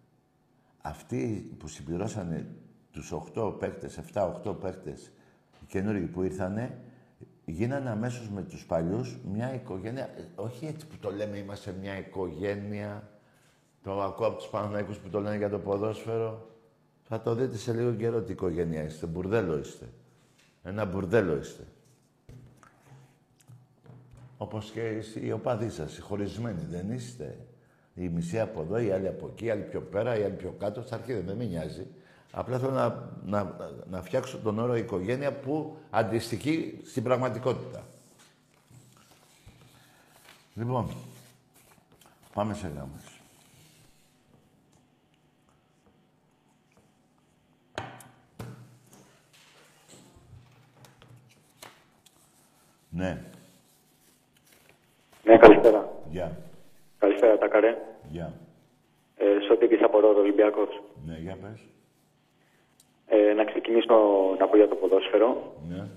Αυτοί που συμπληρώσανε τους 8 παίκτες, 7-8 παίκτες, οι καινούργοι που ήρθανε, γίνανε αμέσως με τους παλιούς μια οικογένεια. Ε, όχι έτσι που το λέμε, είμαστε μια οικογένεια. Το ακούω από τους Παναθηναϊκούς που το λένε για το ποδόσφαιρο. Θα το δείτε σε λίγο καιρό τι οικογένεια είστε. Μπουρδέλο είστε. Ένα μπουρδέλο είστε. Όπως και οι οπαδοί σας, οι χωρισμένοι, δεν είστε; Η μισή από εδώ, η άλλη από εκεί, η άλλη πιο πέρα, η άλλη πιο κάτω. Στα αρχή δεν με νοιάζει. Απλά θέλω να, να, να φτιάξω τον όρο οικογένεια που αντιστοιχεί στην πραγματικότητα. Λοιπόν, πάμε σε γράμμες. Ναι. Ναι, καλησπέρα. Γεια. Καλησπέρα, τα καρέ. Γεια. Ε, Σωτήρης από Ρόδο, Ολυμπιακός. Ναι, για πες. Ε, να ξεκινήσω να πω για το ποδόσφαιρο. Ναι.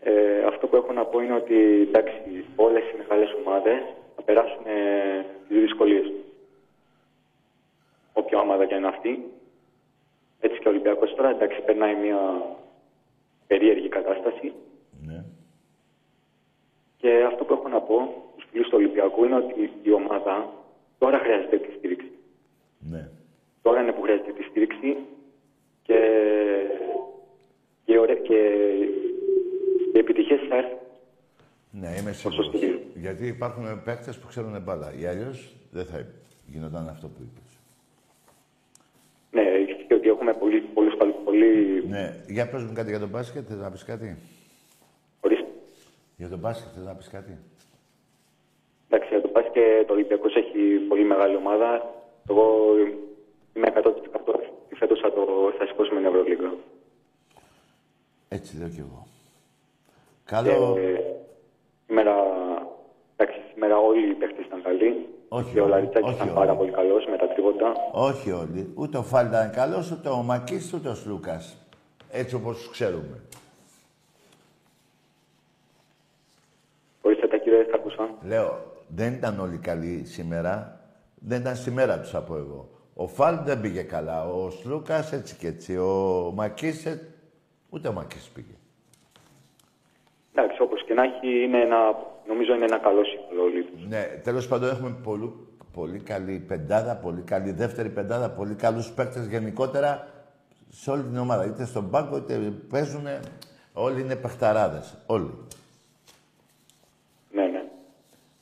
Ε, αυτό που έχω να πω είναι ότι εντάξει, όλες οι μεγάλες ομάδες θα περάσουν ε, τις δυσκολίες του. Όποια ομάδα και είναι αυτή. Έτσι και ο Ολυμπιακός τώρα, εντάξει, περνάει μια περίεργη κατάσταση. Ναι. Και αυτό που έχω να πω στους φίλους του Ολυμπιακού είναι ότι η ομάδα τώρα χρειάζεται τη στήριξη. Ναι. Τώρα είναι που χρειάζεται τη στήριξη και, και, ωραία, και οι επιτυχίες θα έρθουν. Ναι, είμαι σίγουρος. Γιατί υπάρχουν παίκτες που ξέρουν μπάλα. Ή αλλιώς δεν θα γινόταν αυτό που είπες. Ναι, και ότι έχουμε πολύ, πολλούς πολύ... Ναι, για πες μου κάτι για τον μπάσκετ, θες να πεις κάτι; Ορίστε. Για τον μπάσκετ θες να πεις κάτι; Εντάξει, για τον μπάσκετ το Ολυμπιακός έχει πολύ μεγάλη ομάδα. Εγώ είμαι 100% φέτος θα, το, θα σηκώσουμε την Ευρωλίγα. Έτσι λέω κι εγώ. Καλό... Ε, σήμερα, εντάξει, σήμερα όλοι οι παίχτες ήταν καλοί. Όχι και ο όλοι, Λαριτσάκης όχι ήταν όλοι. πάρα πολύ καλός με τα τρίποτα. Όχι όλοι. Ούτε ο Φάλ ήταν καλός, ούτε ο Μακής, ούτε ο Σλούκας. Έτσι όπως τους ξέρουμε. Ορίστε τα κύριε, θα ακούσαν. Λέω, δεν ήταν όλοι καλοί σήμερα. Δεν ήταν σήμερα τους θα πω εγώ. Ο Φάλ δεν πήγε καλά. Ο Σλούκας έτσι και έτσι. Ο Μακής, ε, ούτε ο Μακής πήγε. Εντάξει, όπως και να έχει, είναι ένα, νομίζω είναι ένα καλό σύνολο όλοι τους. Ναι, τέλος πάντων έχουμε πολύ, πολύ καλή πεντάδα, πολύ καλή δεύτερη πεντάδα, πολύ καλούς παίκτες γενικότερα σε όλη την ομάδα. Είτε στον πάγκο, είτε παίζουν. Όλοι είναι παιχταράδες. Όλοι.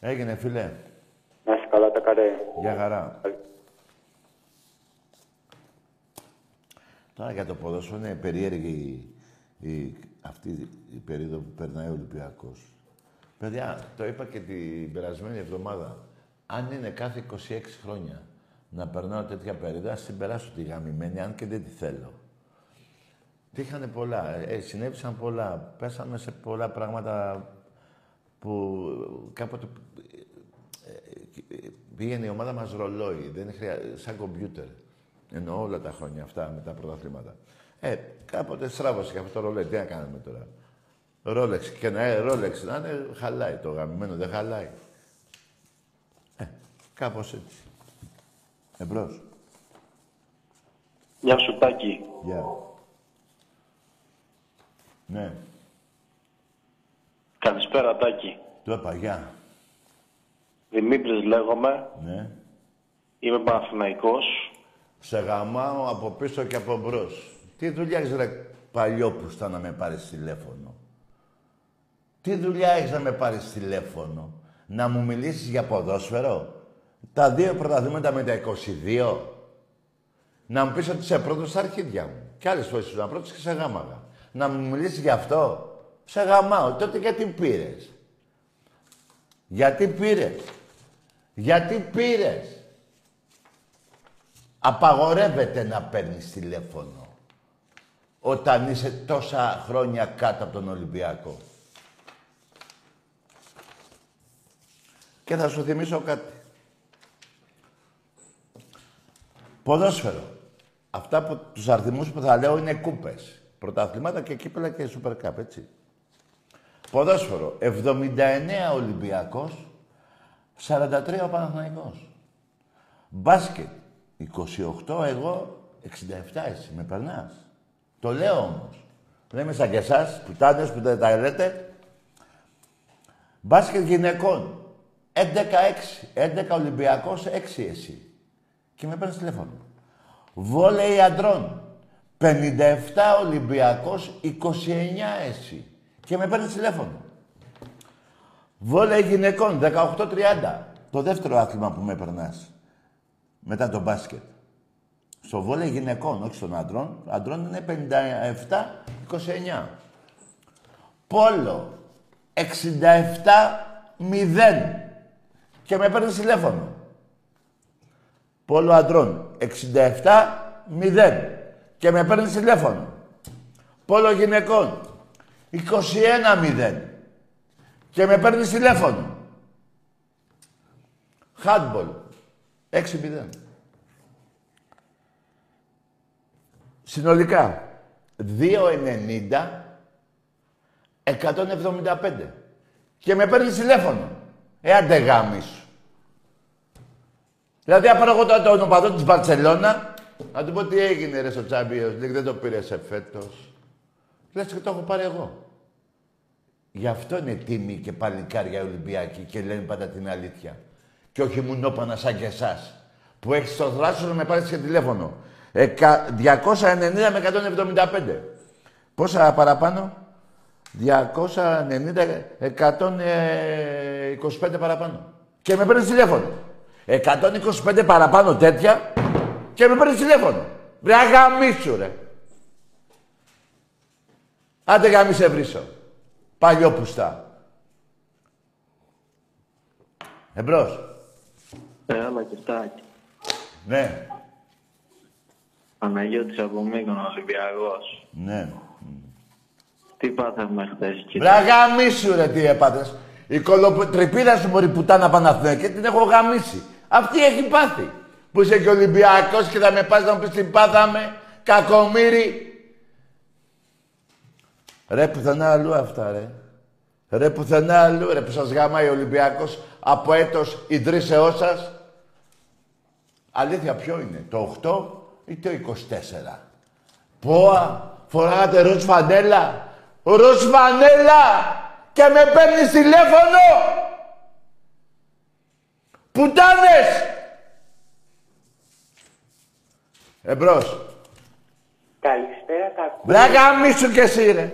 Ναι, ναι. Έγινε, φίλε. Να είσαι καλά τα καρέ. Γεια χαρά. Τώρα για το ποδόσφαιρο είναι περίεργη η, η- αυτή η περίοδο που περνάει ο Ολυμπιακός. Παιδιά, το είπα και την περασμένη εβδομάδα. Αν είναι κάθε 26 χρόνια να περνάω τέτοια περίοδο, ας την περάσω τη γαμημένη, αν και δεν τη θέλω. Τύχανε πολλά, ε, συνέβησαν πολλά. Πέσαμε σε πολλά πράγματα που κάποτε ε, ε, πήγαινε η ομάδα μας ρολόι, δεν χρεια... σαν κομπιούτερ. Εννοώ όλα τα χρόνια αυτά με τα πρωταθλήματα. Ε, κάποτε στράβωσε και αυτό το ρολόι. Τι να κάνουμε τώρα; Ρόλεξ. Και να ε, ρόλεξ να είναι, χαλάει το γαμημένο, δεν χαλάει. Ε, κάπως έτσι. Εμπρός. Γεια σου Τάκη. Γεια. Ναι. Καλησπέρα Τάκη. Το είπα, γεια. Δημήτρης λέγομαι. Ναι. Είμαι Παναθηναϊκός. Σε γαμάω από πίσω και από μπρος. Τι δουλειά έχεις ρε παλιόπουστα να με πάρεις τηλέφωνο; Τι δουλειά έχεις να με πάρεις τηλέφωνο; Να μου μιλήσεις για ποδόσφαιρο; Τα δύο πρωταθλήματα με τα 22. Να μου πεις ότι είσαι πρώτος στα αρχίδια μου. Κι άλλες φορές ήσουν πρώτος και σε γάμαγα. Να μου μιλήσεις για αυτό; Σε γαμάω. Τότε γιατί πήρες; Γιατί πήρες; Γιατί πήρες; Απαγορεύεται να παίρνεις τηλέφωνο όταν είσαι τόσα χρόνια κάτω από τον Ολυμπιακό. Και θα σου θυμίσω κάτι. Ποδόσφαιρο. Αυτά που τους αριθμούς που θα λέω είναι κούπες. Πρωταθλήματα και κύπελα και Super Cup, έτσι. Ποδόσφαιρο. 79 Ολυμπιακός, 43 ο Παναθηναϊκός. Μπάσκετ. 28 εγώ, 67 εσύ. Με περνάς. Το λέω όμως. Δεν είμαι σαν και εσάς, πουτάνες που δεν τα λέτε. Μπάσκετ γυναικών. 11-6. 11 Ολυμπιακός, 6 εσύ. Και με παίρνεις τηλέφωνο. Βόλεϊ αντρών. 57 Ολυμπιακός, 29 εσύ. Και με παίρνεις τηλέφωνο. Βόλεϊ γυναικών, 18-30. Το δεύτερο άθλημα που με περνάς. Μετά το μπάσκετ. Στο βόλεϊ γυναικών, όχι στον άντρων. Αντρών είναι 57-29. Πόλο, 67-0. Και με παίρνεις τηλέφωνο. Πόλο αντρών, 67-0. Και με παίρνεις τηλέφωνο. Πόλο γυναικών, 21-0. Και με παίρνεις τηλέφωνο. Χάντμπολ, 6-0. Συνολικά, 2,90, 175. Και με παίρνεις τηλέφωνο. Ε, άντε γάμις σου. Δηλαδή, αν πάρω εγώ τώρα τον οπαδό της Μπαρτσελώνα, να του πω τι έγινε ρε στο Champions League, δεν το πήρε σε φέτος. Λες και το έχω πάρει εγώ. Γι' αυτό είναι τίμη και παλικάρια Ολυμπιακοί και λένε πάντα την αλήθεια. Και όχι μουνόπανα σαν και εσάς. Που έχεις το δράσος να με πάρεις και τηλέφωνο. Εκα- 290 με 175. Πόσα παραπάνω; 290, 125 παραπάνω. Και με παίρνεις τηλέφωνο. 125 παραπάνω τέτοια και με παίρνεις τηλέφωνο. Βρε αγαμίσου ρε. Άντε γαμίσε βρίσω. Παλιό πουστά. Εμπρός. Έλα και φτάκι. Ναι. Παναγιώτης από Μύκονο, Ολυμπιακός. Ναι. Τι πάθαμε χθες, Βρε αγαμίσου ρε τι έπαθες. Η κολοτρυπίδα σου μωρή πουτάνα Παναθηναϊκή και την έχω γαμίσει. Αυτή έχει πάθει. Που είσαι και Ολυμπιακός και θα με πας να μου πεις τι πάθαμε. Κακομύρι. Ρε πουθενά αλλού αυτά ρε. Ρε πουθενά αλλού ρε που σας γαμάει ο Ολυμπιακός από έτος ιδρύσεώς σας. Αλήθεια ποιο είναι, το 8 ή το 24. Πόα, φοράγατε ροζ φανέλα; Ροζ φανέλα και με παίρνεις τηλέφωνο. Πουτάνες! Εμπρός. Καλησπέρα, κακού. Βρε γαμίσου κι εσύ ρε.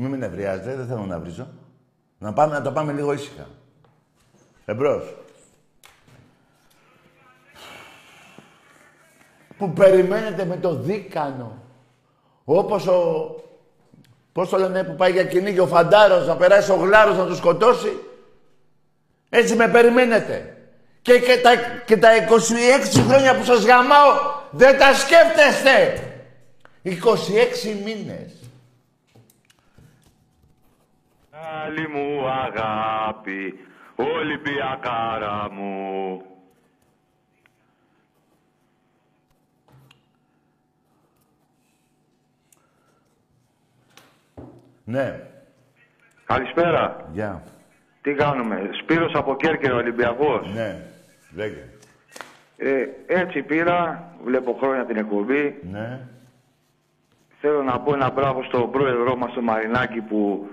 Μην με νευριάζετε, δεν θέλω να βρίζω. Να, πάμε, να το πάμε λίγο ήσυχα. Εμπρός. Που περιμένετε με το δίκανο. Όπως ο... Πώς το λένε που πάει για κυνήγι ο Φαντάρος να περάσει ο Γλάρος να του σκοτώσει. Έτσι με περιμένετε. Και, και, τα, και τα 26 χρόνια που σας γαμάω δεν τα σκέφτεστε. 26 μήνες. Άλλη μου αγάπη, Ολυμπιακάρα μου. Ναι. Καλησπέρα. Γεια. Τι κάνουμε. Σπύρος από Κέρκυρο, Ολυμπιακός; Ναι. Λέγε. Ε, έτσι πήρα, βλέπω χρόνια την εκπομπή. Ναι. Θέλω να πω ένα μπράβο στον πρόεδρό μας, τον Μαρινάκη, που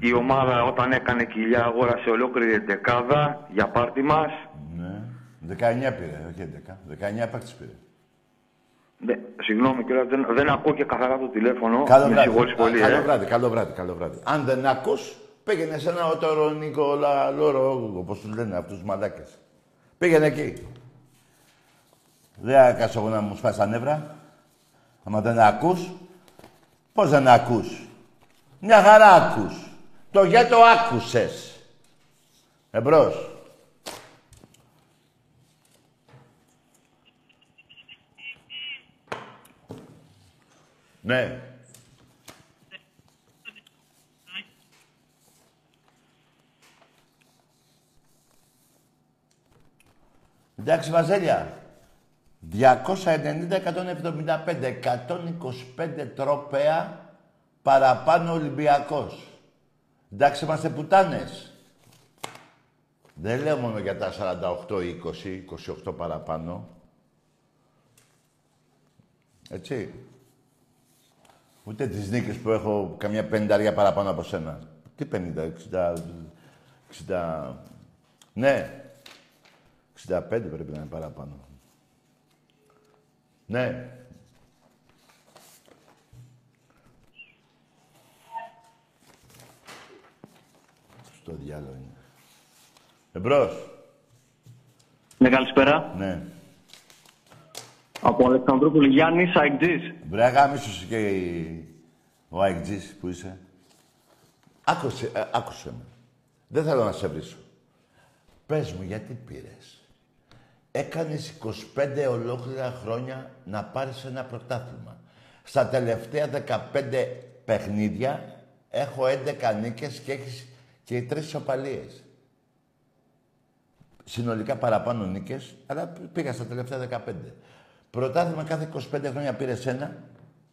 η ομάδα όταν έκανε κοιλιά αγόρασε ολόκληρη δεκάδα για πάρτι μας. Ναι. 19 πήρε, όχι 11. 19 παίκτης πήρε. Ναι, συγγνώμη κιόλας, δεν, δεν ακούω και καθαρά το τηλέφωνο. Καλό Με βράδυ. συγχωρείς πολύ, καλό ε. βράδυ, καλό βράδυ, καλό βράδυ. Αν δεν ακούς, πήγαινε σε ένα ότορο Νικόλα Λόρο, όπως τους λένε αυτούς τους μαλάκες. Πήγαινε εκεί. Δεν θα κάτσω εγώ να μου σπάσει τα νεύρα. Άμα δεν ακούς, πώς δεν ακούς; Μια χαρά ακούς. Το για το άκουσες. Εμπρός. Ναι. Εντάξει, Βαζέλια. 290-175. 125 τρόπαια παραπάνω Ολυμπιακός. Εντάξει, είμαστε πουτάνες. Δεν λέω μόνο για τα 48-20, 28 παραπάνω. Έτσι. Ούτε τις νίκες που έχω καμιά πενταριά παραπάνω από σένα. Τι 50, 60, 60... Ναι. 65 πρέπει να είναι παραπάνω. Ναι. Στο διάλογο είναι. Εμπρός. Ναι, καλησπέρα. Ναι. Από Αλεξανδρούπολη Γιάννης, Αιγτζής. Βρε αγάμισου σου και η- ο Αιγτζής που είσαι. Άκουσε, ε, άκουσε με. Δεν θέλω να σε βρίσω. Πες μου γιατί πήρες; Έκανες 25 ολόκληρα χρόνια να πάρεις ένα πρωτάθλημα. Στα τελευταία 15 παιχνίδια έχω 11 νίκες και έχεις και τρεις ισοπαλίες. Συνολικά παραπάνω νίκες, αλλά πήγα στα τελευταία 15. Πρωτάθλημα κάθε 25 χρόνια πήρε ένα,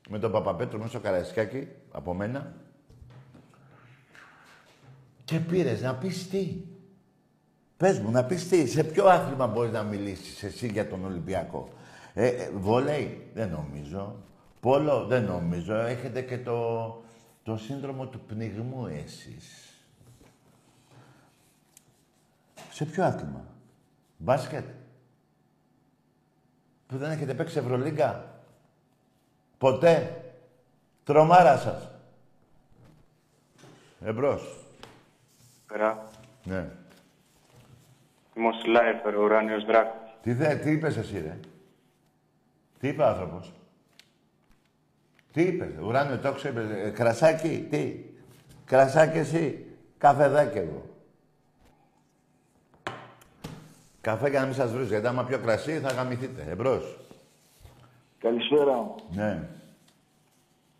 με τον Παπαπέτρο μέσα στο Καραϊσκάκι, από μένα. Και πήρες να πεις τι. Πες μου, να πεις τι. Σε ποιο άθλημα μπορείς να μιλήσεις εσύ για τον Ολυμπιακό; Ε, ε, βολέι, δεν νομίζω. Πόλο, δεν νομίζω. Έχετε και το, το σύνδρομο του πνιγμού εσείς. Σε ποιο άθλημα; Μπάσκετ. Που δεν έχετε παίξει Ευρωλίγκα; Ποτέ. Τρομάρα σας. Εμπρός. Πέρα. Ναι. Είμαι ο Σλάιφερ, ο ουράνιος δράκος. Τι, θε, τι είπες εσύ, ρε; Τι είπε ο άνθρωπος; Τι είπες, ουράνιο τόξο είπες, ε, κρασάκι, τι; Κρασάκι εσύ, καφεδάκι εγώ. Καφέ για να μην σας βρίζω, γιατί άμα πιο κρασί θα γαμηθείτε. Εμπρός. Καλησπέρα. Ναι.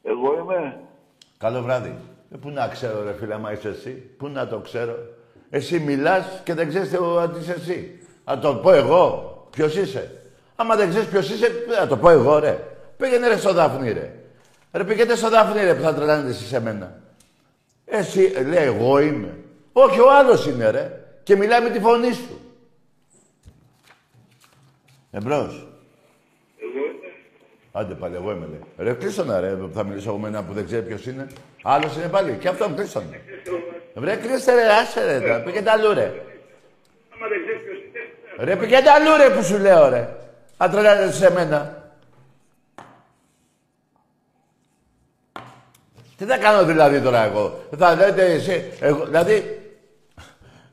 Εγώ είμαι. Καλό βράδυ. Ε, πού να ξέρω, ρε φίλε, άμα είσαι εσύ. Πού να το ξέρω. Εσύ μιλάς και δεν ξέρεις τι είσαι εσύ. Να το πω εγώ. Ποιος είσαι. Άμα δεν ξέρεις ποιος είσαι, να το πω εγώ, ρε. Πήγαινε ρε στο Δάφνη, ρε. Ρε πήγαινε στο Δάφνη, ρε, που θα τρελάνετε εσείς σε μένα. Εσύ, ε, λέει, εγώ είμαι. Όχι, ο άλλος είναι, ρε. Και μιλάει με τη φωνή σου. Εμπρός. Άντε πάλι, εγώ είμαι, λέει. Ρε, κλείσονα, ρε, θα μιλήσω εγώ με ένα που δεν ξέρει ποιος είναι. Άλλος είναι πάλι. Και αυτό κλείσονα. Ρε, κλείστε, ρε, άσε, ρε, τώρα. Πήγαινε αλλού, ρε. Ρε, πήγαινε αλλού, ρε, που σου λέω, ρε. Αν τρελαίνετε σε μένα. Τι θα κάνω δηλαδή τώρα εγώ; Θα λέτε εσύ, εγώ, δηλαδή,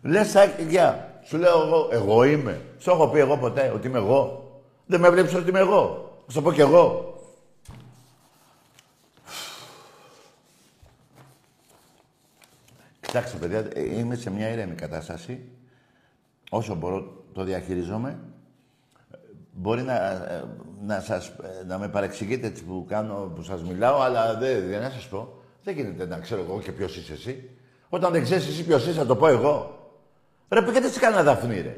λες σαν γεια. Σου λέω εγώ, εγώ είμαι. Σου έχω πει εγώ ποτέ ότι είμαι εγώ. Δεν με βλέπεις ότι είμαι εγώ. Θα σου πω κι εγώ. Κοιτάξτε, παιδιά, ε, είμαι σε μια ήρεμη κατάσταση. Όσο μπορώ το διαχειριζόμαι. Μπορεί να, ε, να, σας, ε, να με παρεξηγείτε έτσι που, κάνω, που σας μιλάω, αλλά δεν, δεν να σας πω. Δεν γίνεται να ξέρω εγώ και ποιος είσαι εσύ. Όταν δεν ξέρεις εσύ ποιος είσαι, θα το πω εγώ. Ρε πήγαινε σε κανένα δαφνί, ρε.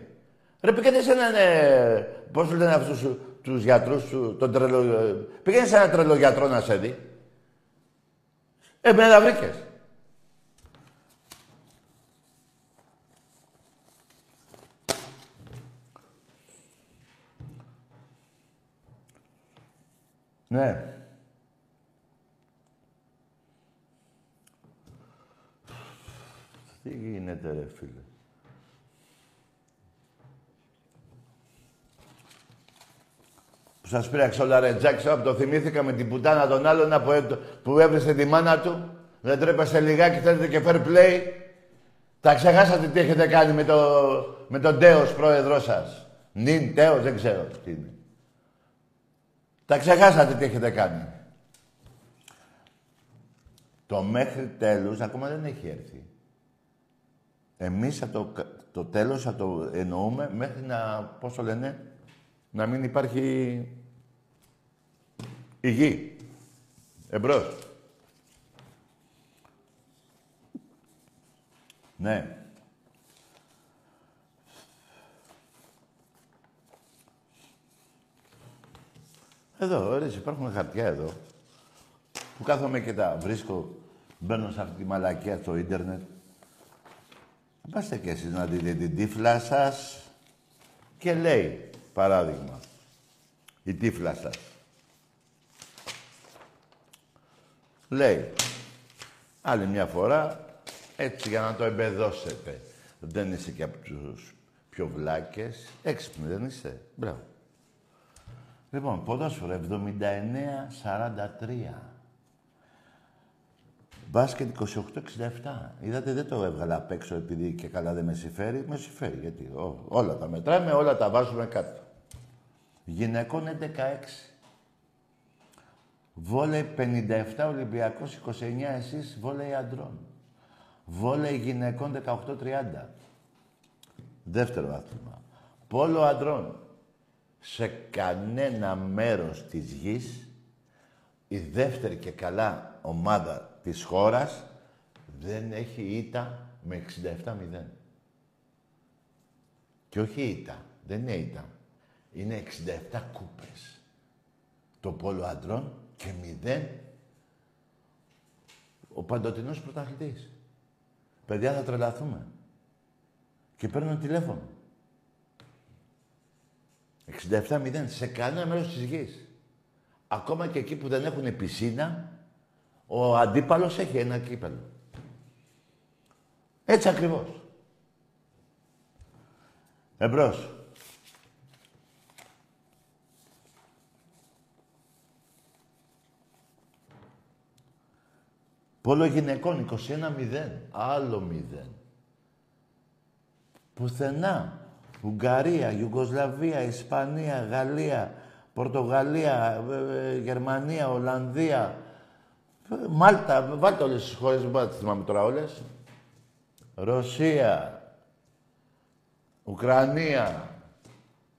Ρε πήγαινε σε έναν, ε, πώς λένε αυτούς τους γιατρούς, τον τρελο... Ε, πήγαινε σε έναν τρελό γιατρό να σε δει. Εμένα βρήκες. Ναι. Τι γίνεται ρε φίλε. Που σας πήραξε όλα ρε Τζάξο, το θυμήθηκα με την πουτάνα των άλλων που, που έβρισε τη μάνα του. Δεν τρέπεσε λιγάκι, θέλετε και fair play; Τα ξεχάσατε τι έχετε κάνει με, το, με τον Τέος πρόεδρό σας. Νιν, Τέος, δεν ξέρω τι είναι. Τα ξεχάσατε τι έχετε κάνει. Το μέχρι τέλους ακόμα δεν έχει έρθει. Εμείς το, το τέλος θα το εννοούμε μέχρι να, πώς το λένε, να μην υπάρχει η γη. Εμπρός. Ναι. Εδώ, ωραία, υπάρχουν χαρτιά εδώ. Που κάθομαι και τα βρίσκω, μπαίνω σε αυτή τη μαλακία στο ίντερνετ. Πάστε και εσείς να δείτε την τύφλα σας και λέει, παράδειγμα, η τύφλα σας. Λέει, άλλη μια φορά, έτσι για να το εμπεδώσετε. Δεν είσαι και από τους πιο βλάκες. Έξυπνοι δεν είσαι. Μπράβο. Λοιπόν, ποδόσφαιρο 79-43. Μπάσκετ 28-67. Είδατε, δεν το έβγαλα απ' έξω επειδή και καλά δεν με συμφέρει. Με συμφέρει, γιατί ό, όλα τα μετράμε, όλα τα βάζουμε κάτω. Γυναικών 11-6. Βόλεϊ 57, Ολυμπιακός 29, εσείς βόλεϊ αντρών. Βόλεϊ γυναικών 18-30. Δεύτερο άθλημα. Πόλο αντρών σε κανένα μέρος της γης η δεύτερη και καλά ομάδα της χώρας δεν έχει ήττα με 67-0. Και όχι ήττα, δεν είναι ήττα. Είναι 67 κούπες. Το πόλο αντρών και 0 ο παντοτινός πρωταθλητής. Παιδιά θα τρελαθούμε. Και παίρνω τηλέφωνο. 67-0 σε κανένα μέρος της γης. Ακόμα και εκεί που δεν έχουν πισίνα, ο αντίπαλος έχει ένα κύπελο. Έτσι ακριβώς. Εμπρός. Πόλο γυναικών 21-0. Άλλο 0. Πουθενά. Ουγγαρία, Ιουγκοσλαβία, Ισπανία, Γαλλία, Πορτογαλία, ε, ε, Γερμανία, Ολλανδία, ε, Μάλτα, βάλτε όλες τις χώρες, δεν μπορώ να τις θυμάμαι τώρα όλες. Ρωσία, Ουκρανία.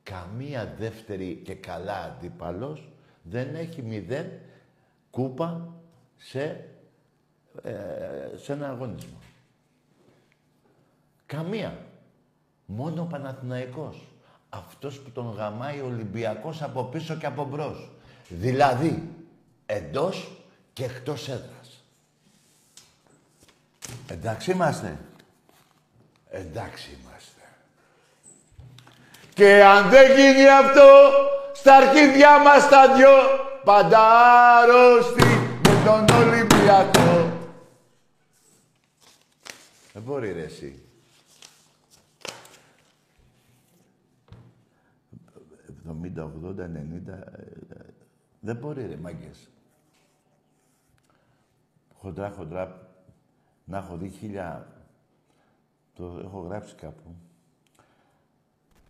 Καμία δεύτερη και καλά αντίπαλος δεν έχει μηδέν κούπα σε, ε, σε ένα αγωνισμό. Καμία. Μόνο ο Παναθηναϊκός. Αυτός που τον γαμάει ο Ολυμπιακός από πίσω και από μπρος. Δηλαδή, εντός και εκτός έδρας. Εντάξει είμαστε. Εντάξει είμαστε. Και αν δεν γίνει αυτό, στα αρχίδια μας τα δυο, πάντα άρρωστοι με τον Ολυμπιακό. Δεν μπορεί ρε εσύ. 70, 80, 90. ε, Δεν μπορεί ρε μάγκες. Χοντρά, χοντρά, να έχω δει χίλια... Το έχω γράψει κάπου.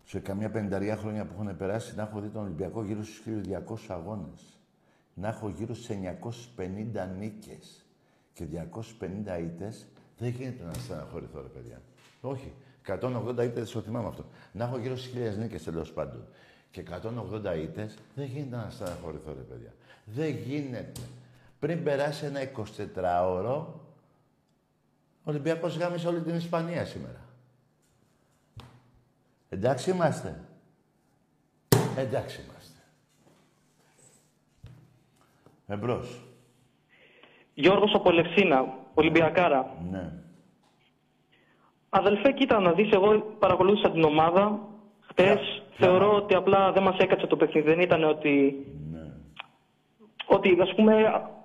Σε καμιά πενταριά χρόνια που έχουν περάσει, να έχω δει τον Ολυμπιακό γύρω στους 1.200 αγώνες. Να έχω γύρω στις 950 νίκες και 250 ήττες. Δεν γίνεται να στεναχωρηθώ, ρε παιδιά. Όχι. 180 ήττες το θυμάμαι αυτό. Να έχω γύρω στις 1.000 νίκες τέλο πάντων. Και 180 ήττες, δεν γίνεται να στεναχωρηθώ, ρε παιδιά. Δεν γίνεται. Πριν περάσει ένα 24ωρο, ο Ολυμπιακός γάμισε όλη την Ισπανία σήμερα. Εντάξει είμαστε. Εντάξει είμαστε. Εμπρός. Γιώργος από Ελευσίνα, Ολυμπιακάρα. Ναι. Αδελφέ, κοίτα να δεις, εγώ παρακολούθησα την ομάδα χτες. Θεωρώ ότι απλά δεν μας έκατσε το παιχνίδι. Δεν ήταν ότι... Ότι, ας πούμε,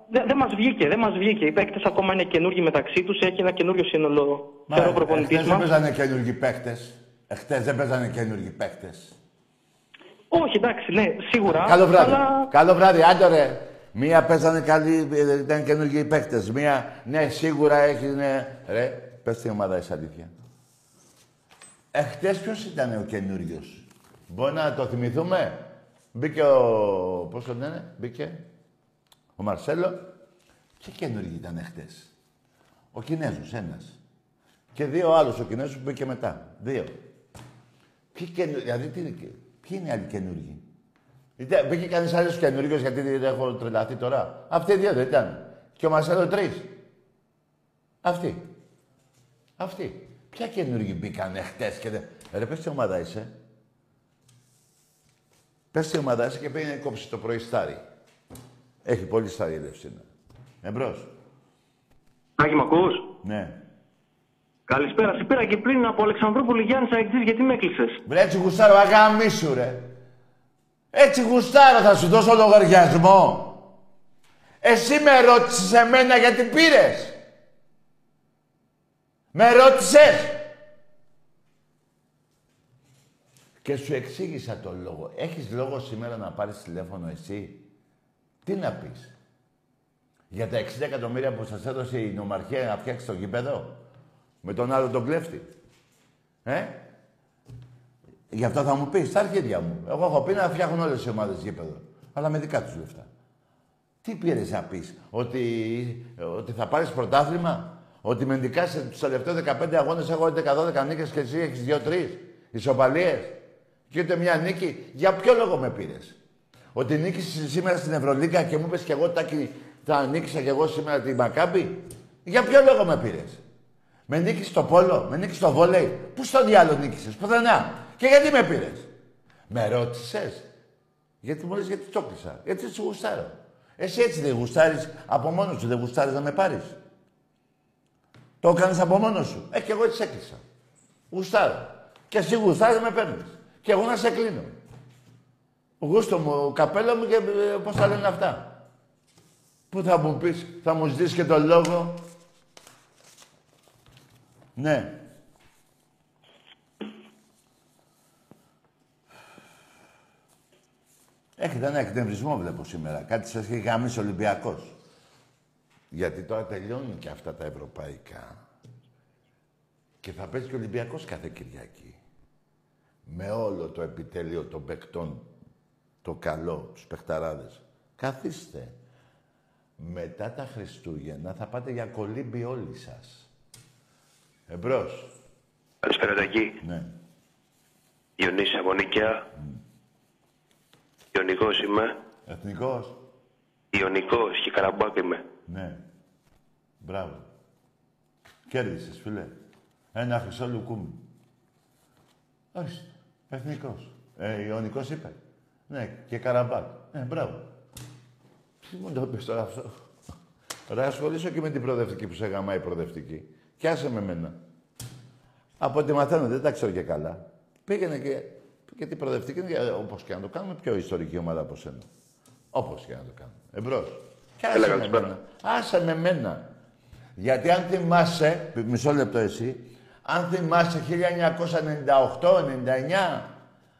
δεν δεν μας βγήκε, δεν μας βγήκε. Οι παίκτες ακόμα είναι καινούργοι μεταξύ τους. Έχει ένα καινούριο σύνολο. Θεωρώ προπονητής εχθές δεν μας. παίζανε καινούργοι παίχτες. Εχθές δεν παίζανε καινούργοι παίχτες. Όχι, εντάξει, ναι, σίγουρα. Καλό βράδυ. Αλλά Καλό βράδυ, άντε ρε. Μία παίζανε καλοί, ε, ήταν καινούργιοι παίχτες. Μία, ναι, σίγουρα έχει, ναι. Ρε, πες την ομάδα είσαι αλήθεια. Εχθές ποιος ήταν ο καινούριος; Μπορεί να το θυμηθούμε; Μπήκε ο... Πώς το λένε, μπήκε; Ο Μαρσέλο. Και καινούργοι ήταν εχθές. Ο Κινέζος, ένας. Και δύο άλλους, ο Κινέζος που μπήκε μετά. Δύο. Ποιοι καινούργοι, δηλαδή τι είναι, και- ποιοι είναι οι άλλοι καινούργοι; Είτε, μπήκε κανείς άλλος καινούργιος γιατί δεν έχω τρελαθεί τώρα. Αυτοί οι δύο δεν ήταν. Και ο Μαρσέλο τρεις. Αυτοί. Αυτοί. Ποια καινούργοι μπήκαν χτες και δεν... Ρε, πες τι ομάδα είσαι. Πες τι ομάδα είσαι και πήγαινε κόψεις το πρωί στάρι. Έχει πολύ στάρι η Ελευσίνα. Εμπρός. Άκη, μ' ακούς; Ναι. Καλησπέρα. Σε πήρα και πριν από Αλεξανδρούπολη Γιάννη Αεκτζής, γιατί με έκλεισες; Βρε, έτσι γουστάρω, αγαμίσου, ρε. Έτσι γουστάρω, θα σου δώσω λογαριασμό. Εσύ με ρώτησες εμένα γιατί πήρες. Με ρώτησες. Και σου εξήγησα το λόγο. Έχεις λόγο σήμερα να πάρεις τηλέφωνο εσύ; Τι να πεις; Για τα 60 εκατομμύρια που σας έδωσε η νομαρχία να φτιάξει το γήπεδο; Με τον άλλο τον κλέφτη; Ε; Γι' αυτό θα μου πεις στα αρχίδια μου. Εγώ έχω πει να φτιάχνουν όλες οι ομάδες γήπεδο. Αλλά με δικά τους λεφτά. Τι πήρες να πεις, ότι, ότι θα πάρεις πρωτάθλημα, ότι με νικάσει του τελευταίου 15 αγώνες έχω 11-12 νίκες και εσύ έχεις 2-3 ισοπαλίες; Και ούτε μια νίκη. Για ποιο λόγο με πήρες; Ότι νίκησες σήμερα στην Ευρωλίγκα και μου είπες και εγώ τάκι, θα νίκησα και εγώ σήμερα τη Μακάμπη. Για ποιο λόγο με πήρες; Με νίκησε στο πόλο, με νίκησε στο βόλεϊ. Πού στο διάλογο νίκησες, πουθενά. Και γιατί με πήρες; Με ρώτησες. Γιατί μου λε, γιατί το κλείσα. Γιατί σου γουστάρω. Εσύ έτσι δεν γουστάρεις από μόνος σου, δεν γουστάρεις να με πάρεις. Το έκανες από μόνος σου. Ε, και εγώ έτσι έκλεισα. Γουστάρω. Και εσύ γουστάρεις να με παίρνεις. Και εγώ να σε κλείνω. Γούστο μου, καπέλο μου και ε, πώς τα λένε αυτά. Πού θα μου πεις, θα μου ζητήσεις και τον λόγο. Ναι. Έχετε ένα εκτεμβρισμό βλέπω σήμερα. Κάτι σας έχει γαμίσει ο Ολυμπιακός. Γιατί τώρα τελειώνουν και αυτά τα ευρωπαϊκά. Και θα παίζει και ο Ολυμπιακός κάθε Κυριακή. Με όλο το επιτέλειο των παικτών, το καλό, τους παιχταράδες. Καθίστε. Μετά τα Χριστούγεννα θα πάτε για κολύμπι όλοι σας. Εμπρός. Καλησπέρα Τακί. Ναι. Ιωνής από Νίκαια. Ιωνικός είμαι. Εθνικός; Ιωνικός και Καραμπάκ είμαι. Ναι. Μπράβο. Κέρδισες, φίλε. Ένα χρυσό λουκούμι. Όχι. Εθνικός. Ε, Ιωνικός είπε. Ναι, και Καραμπάκ. Ναι, μπράβο. Τι μου το πεις τώρα αυτό; Ρε, ασχολήσω και με την προοδευτική που σε γαμάει η προοδευτική. Κι άσε με μένα. Από ό,τι μαθαίνω, δεν τα ξέρω και καλά. Πήγαινε και... Και την προοδευτική είναι, όπως και να το κάνουμε, πιο ιστορική ομάδα από σένα. Όπως και να το κάνουμε. Εμπρός. Κι άσε Έλα, με καλησπέρα. μένα. Άσε με μένα. Γιατί αν θυμάσαι, μισό λεπτό εσύ, αν θυμάσαι 1998-99,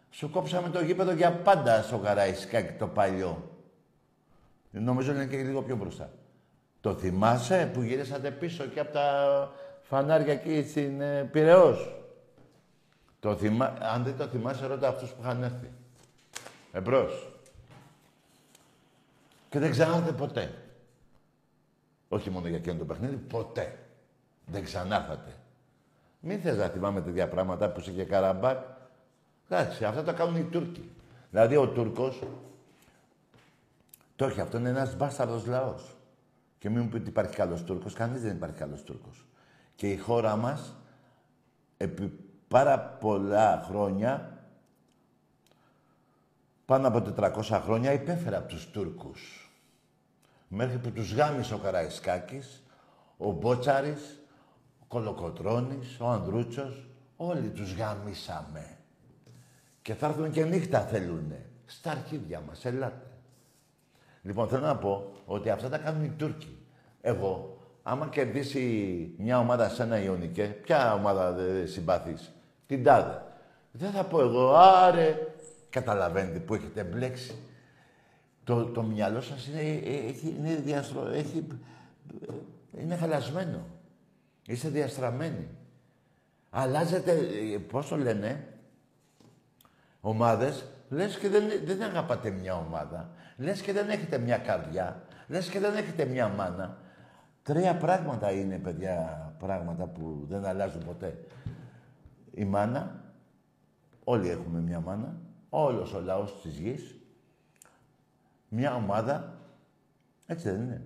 σου κόψαμε το γήπεδο για πάντα στο Καραϊσκάκι το παλιό. Νομίζω είναι και λίγο πιο μπροστά. Το θυμάσαι που γυρίσατε πίσω και από τα φανάρια εκεί στην ε, Πειραιώς. Το θυμά... Αν δεν το θυμάσαι, ρώτα αυτούς που είχαν έρθει. Εμπρός. Και δεν ξανάρθετε ποτέ. Όχι μόνο για εκείνο το παιχνίδι, ποτέ. Δεν ξανάρθατε. Μην θες να θυμάμαι τέτοια πράγματα που είσαι και Καραμπάκ. Εντάξει, αυτά τα κάνουν οι Τούρκοι. Δηλαδή ο Τούρκος, το έχει αυτό, είναι ένας μπάσταρδος λαός. Και μην μου πείτε ότι υπάρχει καλός Τούρκος, κανείς δεν υπάρχει καλός Τούρκος. Και η χώρα μας, επί πάρα πολλά χρόνια, πάνω από 400 χρόνια, υπέφερε από τους Τούρκους. Μέχρι που τους γάμισε ο Καραϊσκάκης, ο Μπότσαρης, ο Κολοκοτρώνης, ο Ανδρούτσος, όλοι τους γάμισαμε. Και θα έρθουν και νύχτα θέλουνε. Στα αρχίδια μας, ελάτε. Λοιπόν, θέλω να πω ότι αυτά τα κάνουν οι Τούρκοι. Εγώ, άμα κερδίσει μια ομάδα σαν ένα Ιωνικέ, ποια ομάδα δεν συμπαθείς, την τάδε. Δεν θα πω εγώ, άρε, καταλαβαίνετε που έχετε μπλέξει. Το, το μυαλό σας είναι, ε, έχει, είναι, διαστρο, έχει, ε, είναι χαλασμένο. Είστε διαστραμμένοι. Αλλάζετε, ε, πώς το λένε, ομάδες, λες και δεν, δεν αγαπάτε μια ομάδα. Λες και δεν έχετε μια καρδιά. Λες και δεν έχετε μια μάνα. Τρία πράγματα είναι, παιδιά, πράγματα που δεν αλλάζουν ποτέ. Η μάνα, όλοι έχουμε μια μάνα, όλος ο λαός της γης, μια ομάδα, έτσι δεν είναι.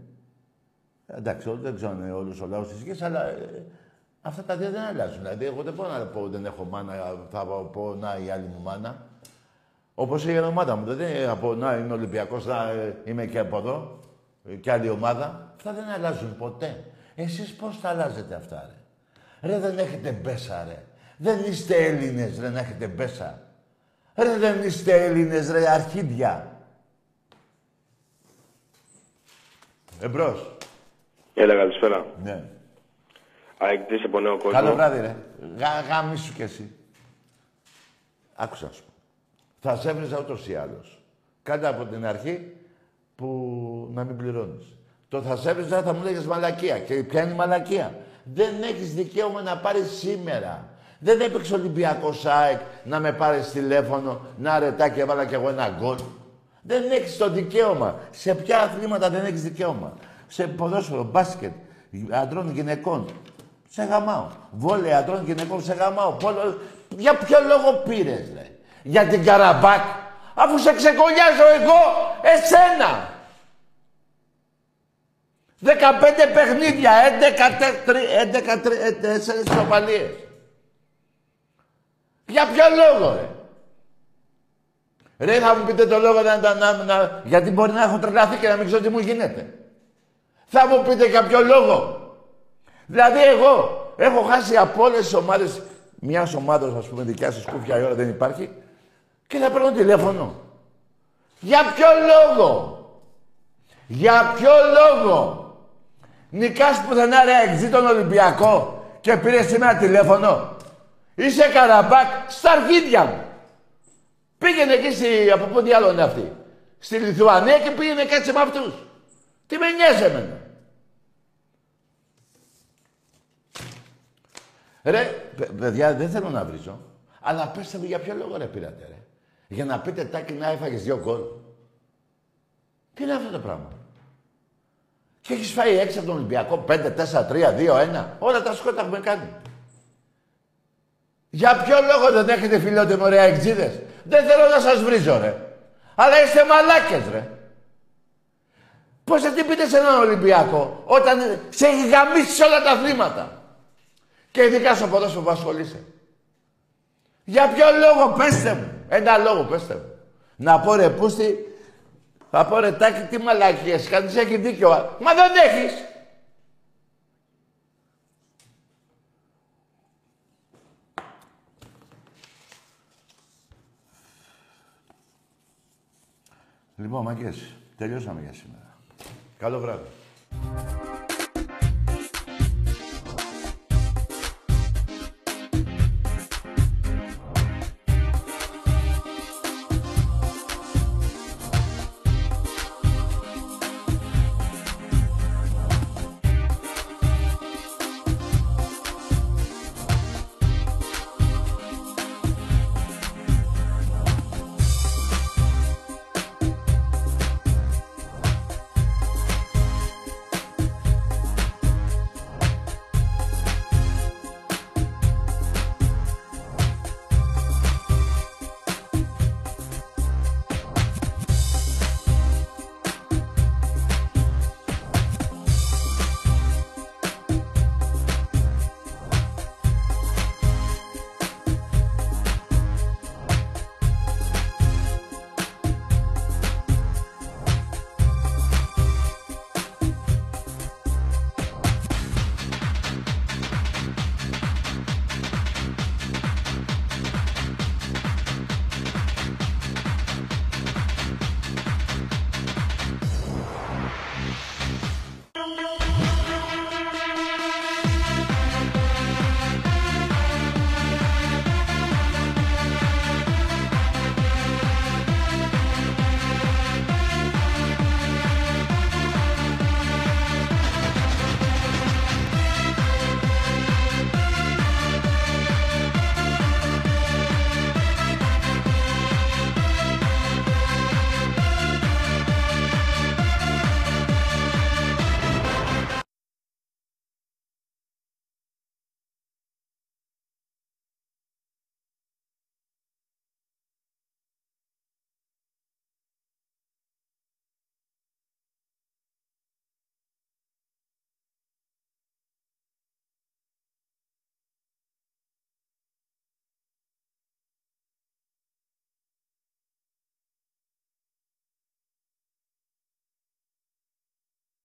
Εντάξει, όλοι δεν ξέρω αν είναι όλος ο λαός της γης, αλλά ε, αυτά τα δύο δεν αλλάζουν. Δηλαδή, εγώ δεν μπορώ να πω δεν έχω μάνα, θα πω να η άλλη μου μάνα. Όπως η ομάδα μου. Δεν είναι από να είμαι Ολυμπιακός, να ε, είμαι και από εδώ ε, και άλλη ομάδα. Αυτά δεν αλλάζουν ποτέ. Εσείς πώς τα αλλάζετε αυτά, ρε; Ρε δεν έχετε μπέσα, ρε. Δεν είστε Έλληνες, ρε, να έχετε μπέσα. Ρε δεν είστε Έλληνες, ρε, αρχίδια. Εμπρός. Έλα, καλησπέρα. Ναι. Αεκτής από νέο κόσμο; Καλό βράδυ, ρε. Γα, γάμι σου κι εσύ. Άκουσα σου. Θα σε έβριζα ούτως ή άλλως. Κάντε από την αρχή που να μην πληρώνεις. Το θα σε έβριζα θα μου λέγες μαλακία. Και ποια είναι η μαλακία; Δεν έχεις δικαίωμα να πάρεις σήμερα. Δεν έπαιξε Ολυμπιακό ΣΑΕΚ να με πάρεις τηλέφωνο, να ρετά και έβαλα κι εγώ ένα γκολ. Δεν έχεις το δικαίωμα. Σε ποια αθλήματα δεν έχεις δικαίωμα. Σε ποδόσφαιρο, μπάσκετ, αντρών γυναικών. Σε γαμάω. Βόλε αντρών γυναικών, σε γαμάω. Πόλο... Για ποιο λόγο πήρες, ρε; Για την Καραμπάκ. Αφού σε ξεκολλιάζω εγώ, εσένα. 15 παιχνίδια, 11, 4 ισοπαλίες. Για ποιο λόγο, ρε; Ρε, θα μου πείτε το λόγο να, να, να, να, γιατί μπορεί να έχω τρελαθεί και να μην ξέρω τι μου γίνεται. Θα μου πείτε για ποιο λόγο. Δηλαδή εγώ έχω χάσει από όλες τις ομάδες μιας ομάδας, ας πούμε, δικιάς σα σκούφια η ώρα δεν υπάρχει και θα παίρνω τηλέφωνο. Για ποιο λόγο; Για ποιο λόγο; Νικάς πουθενά ρε εξή τον Ολυμπιακό και πήρε σήμερα τηλέφωνο. Είσαι καραμπάκ στα αρχίδια μου. Πήγαινε εκεί στη, από πού διάλογο είναι αυτή. Στη Λιθουανία και πήγαινε κάτσε με αυτούς. Τι με νοιάζει εμένα. Ρε, παιδιά, δεν θέλω να βρίζω. Αλλά πέστε μου για ποιο λόγο ρε πήρατε, ρε. Για να πείτε τάκι να έφαγες δύο γκολ. Τι είναι αυτό το πράγμα; Και έχεις φάει έξω από τον Ολυμπιακό 5, 4, 3, 2, 1. Όλα τα σκότα έχουμε κάνει. Για ποιο λόγο δεν έχετε φιλότιμο ρε αεξίδες; Δεν θέλω να σας βρίζω ρε. Αλλά είστε μαλάκες ρε. Πώς θα την πείτε σε έναν Ολυμπιακό όταν σε έχει γαμίσει σε όλα τα αθλήματα; Και ειδικά στο ποδόσφαιρο που ασχολείσαι. Για ποιο λόγο πέστε μου. Ένα λόγο πέστε μου. Να πω ρε πούστη, θα πω ρε τάκι τι μαλακίες κάνεις, έχει δίκιο. Μα δεν έχεις. Λοιπόν, μαγκές, τελειώσαμε για σήμερα. Καλό βράδυ.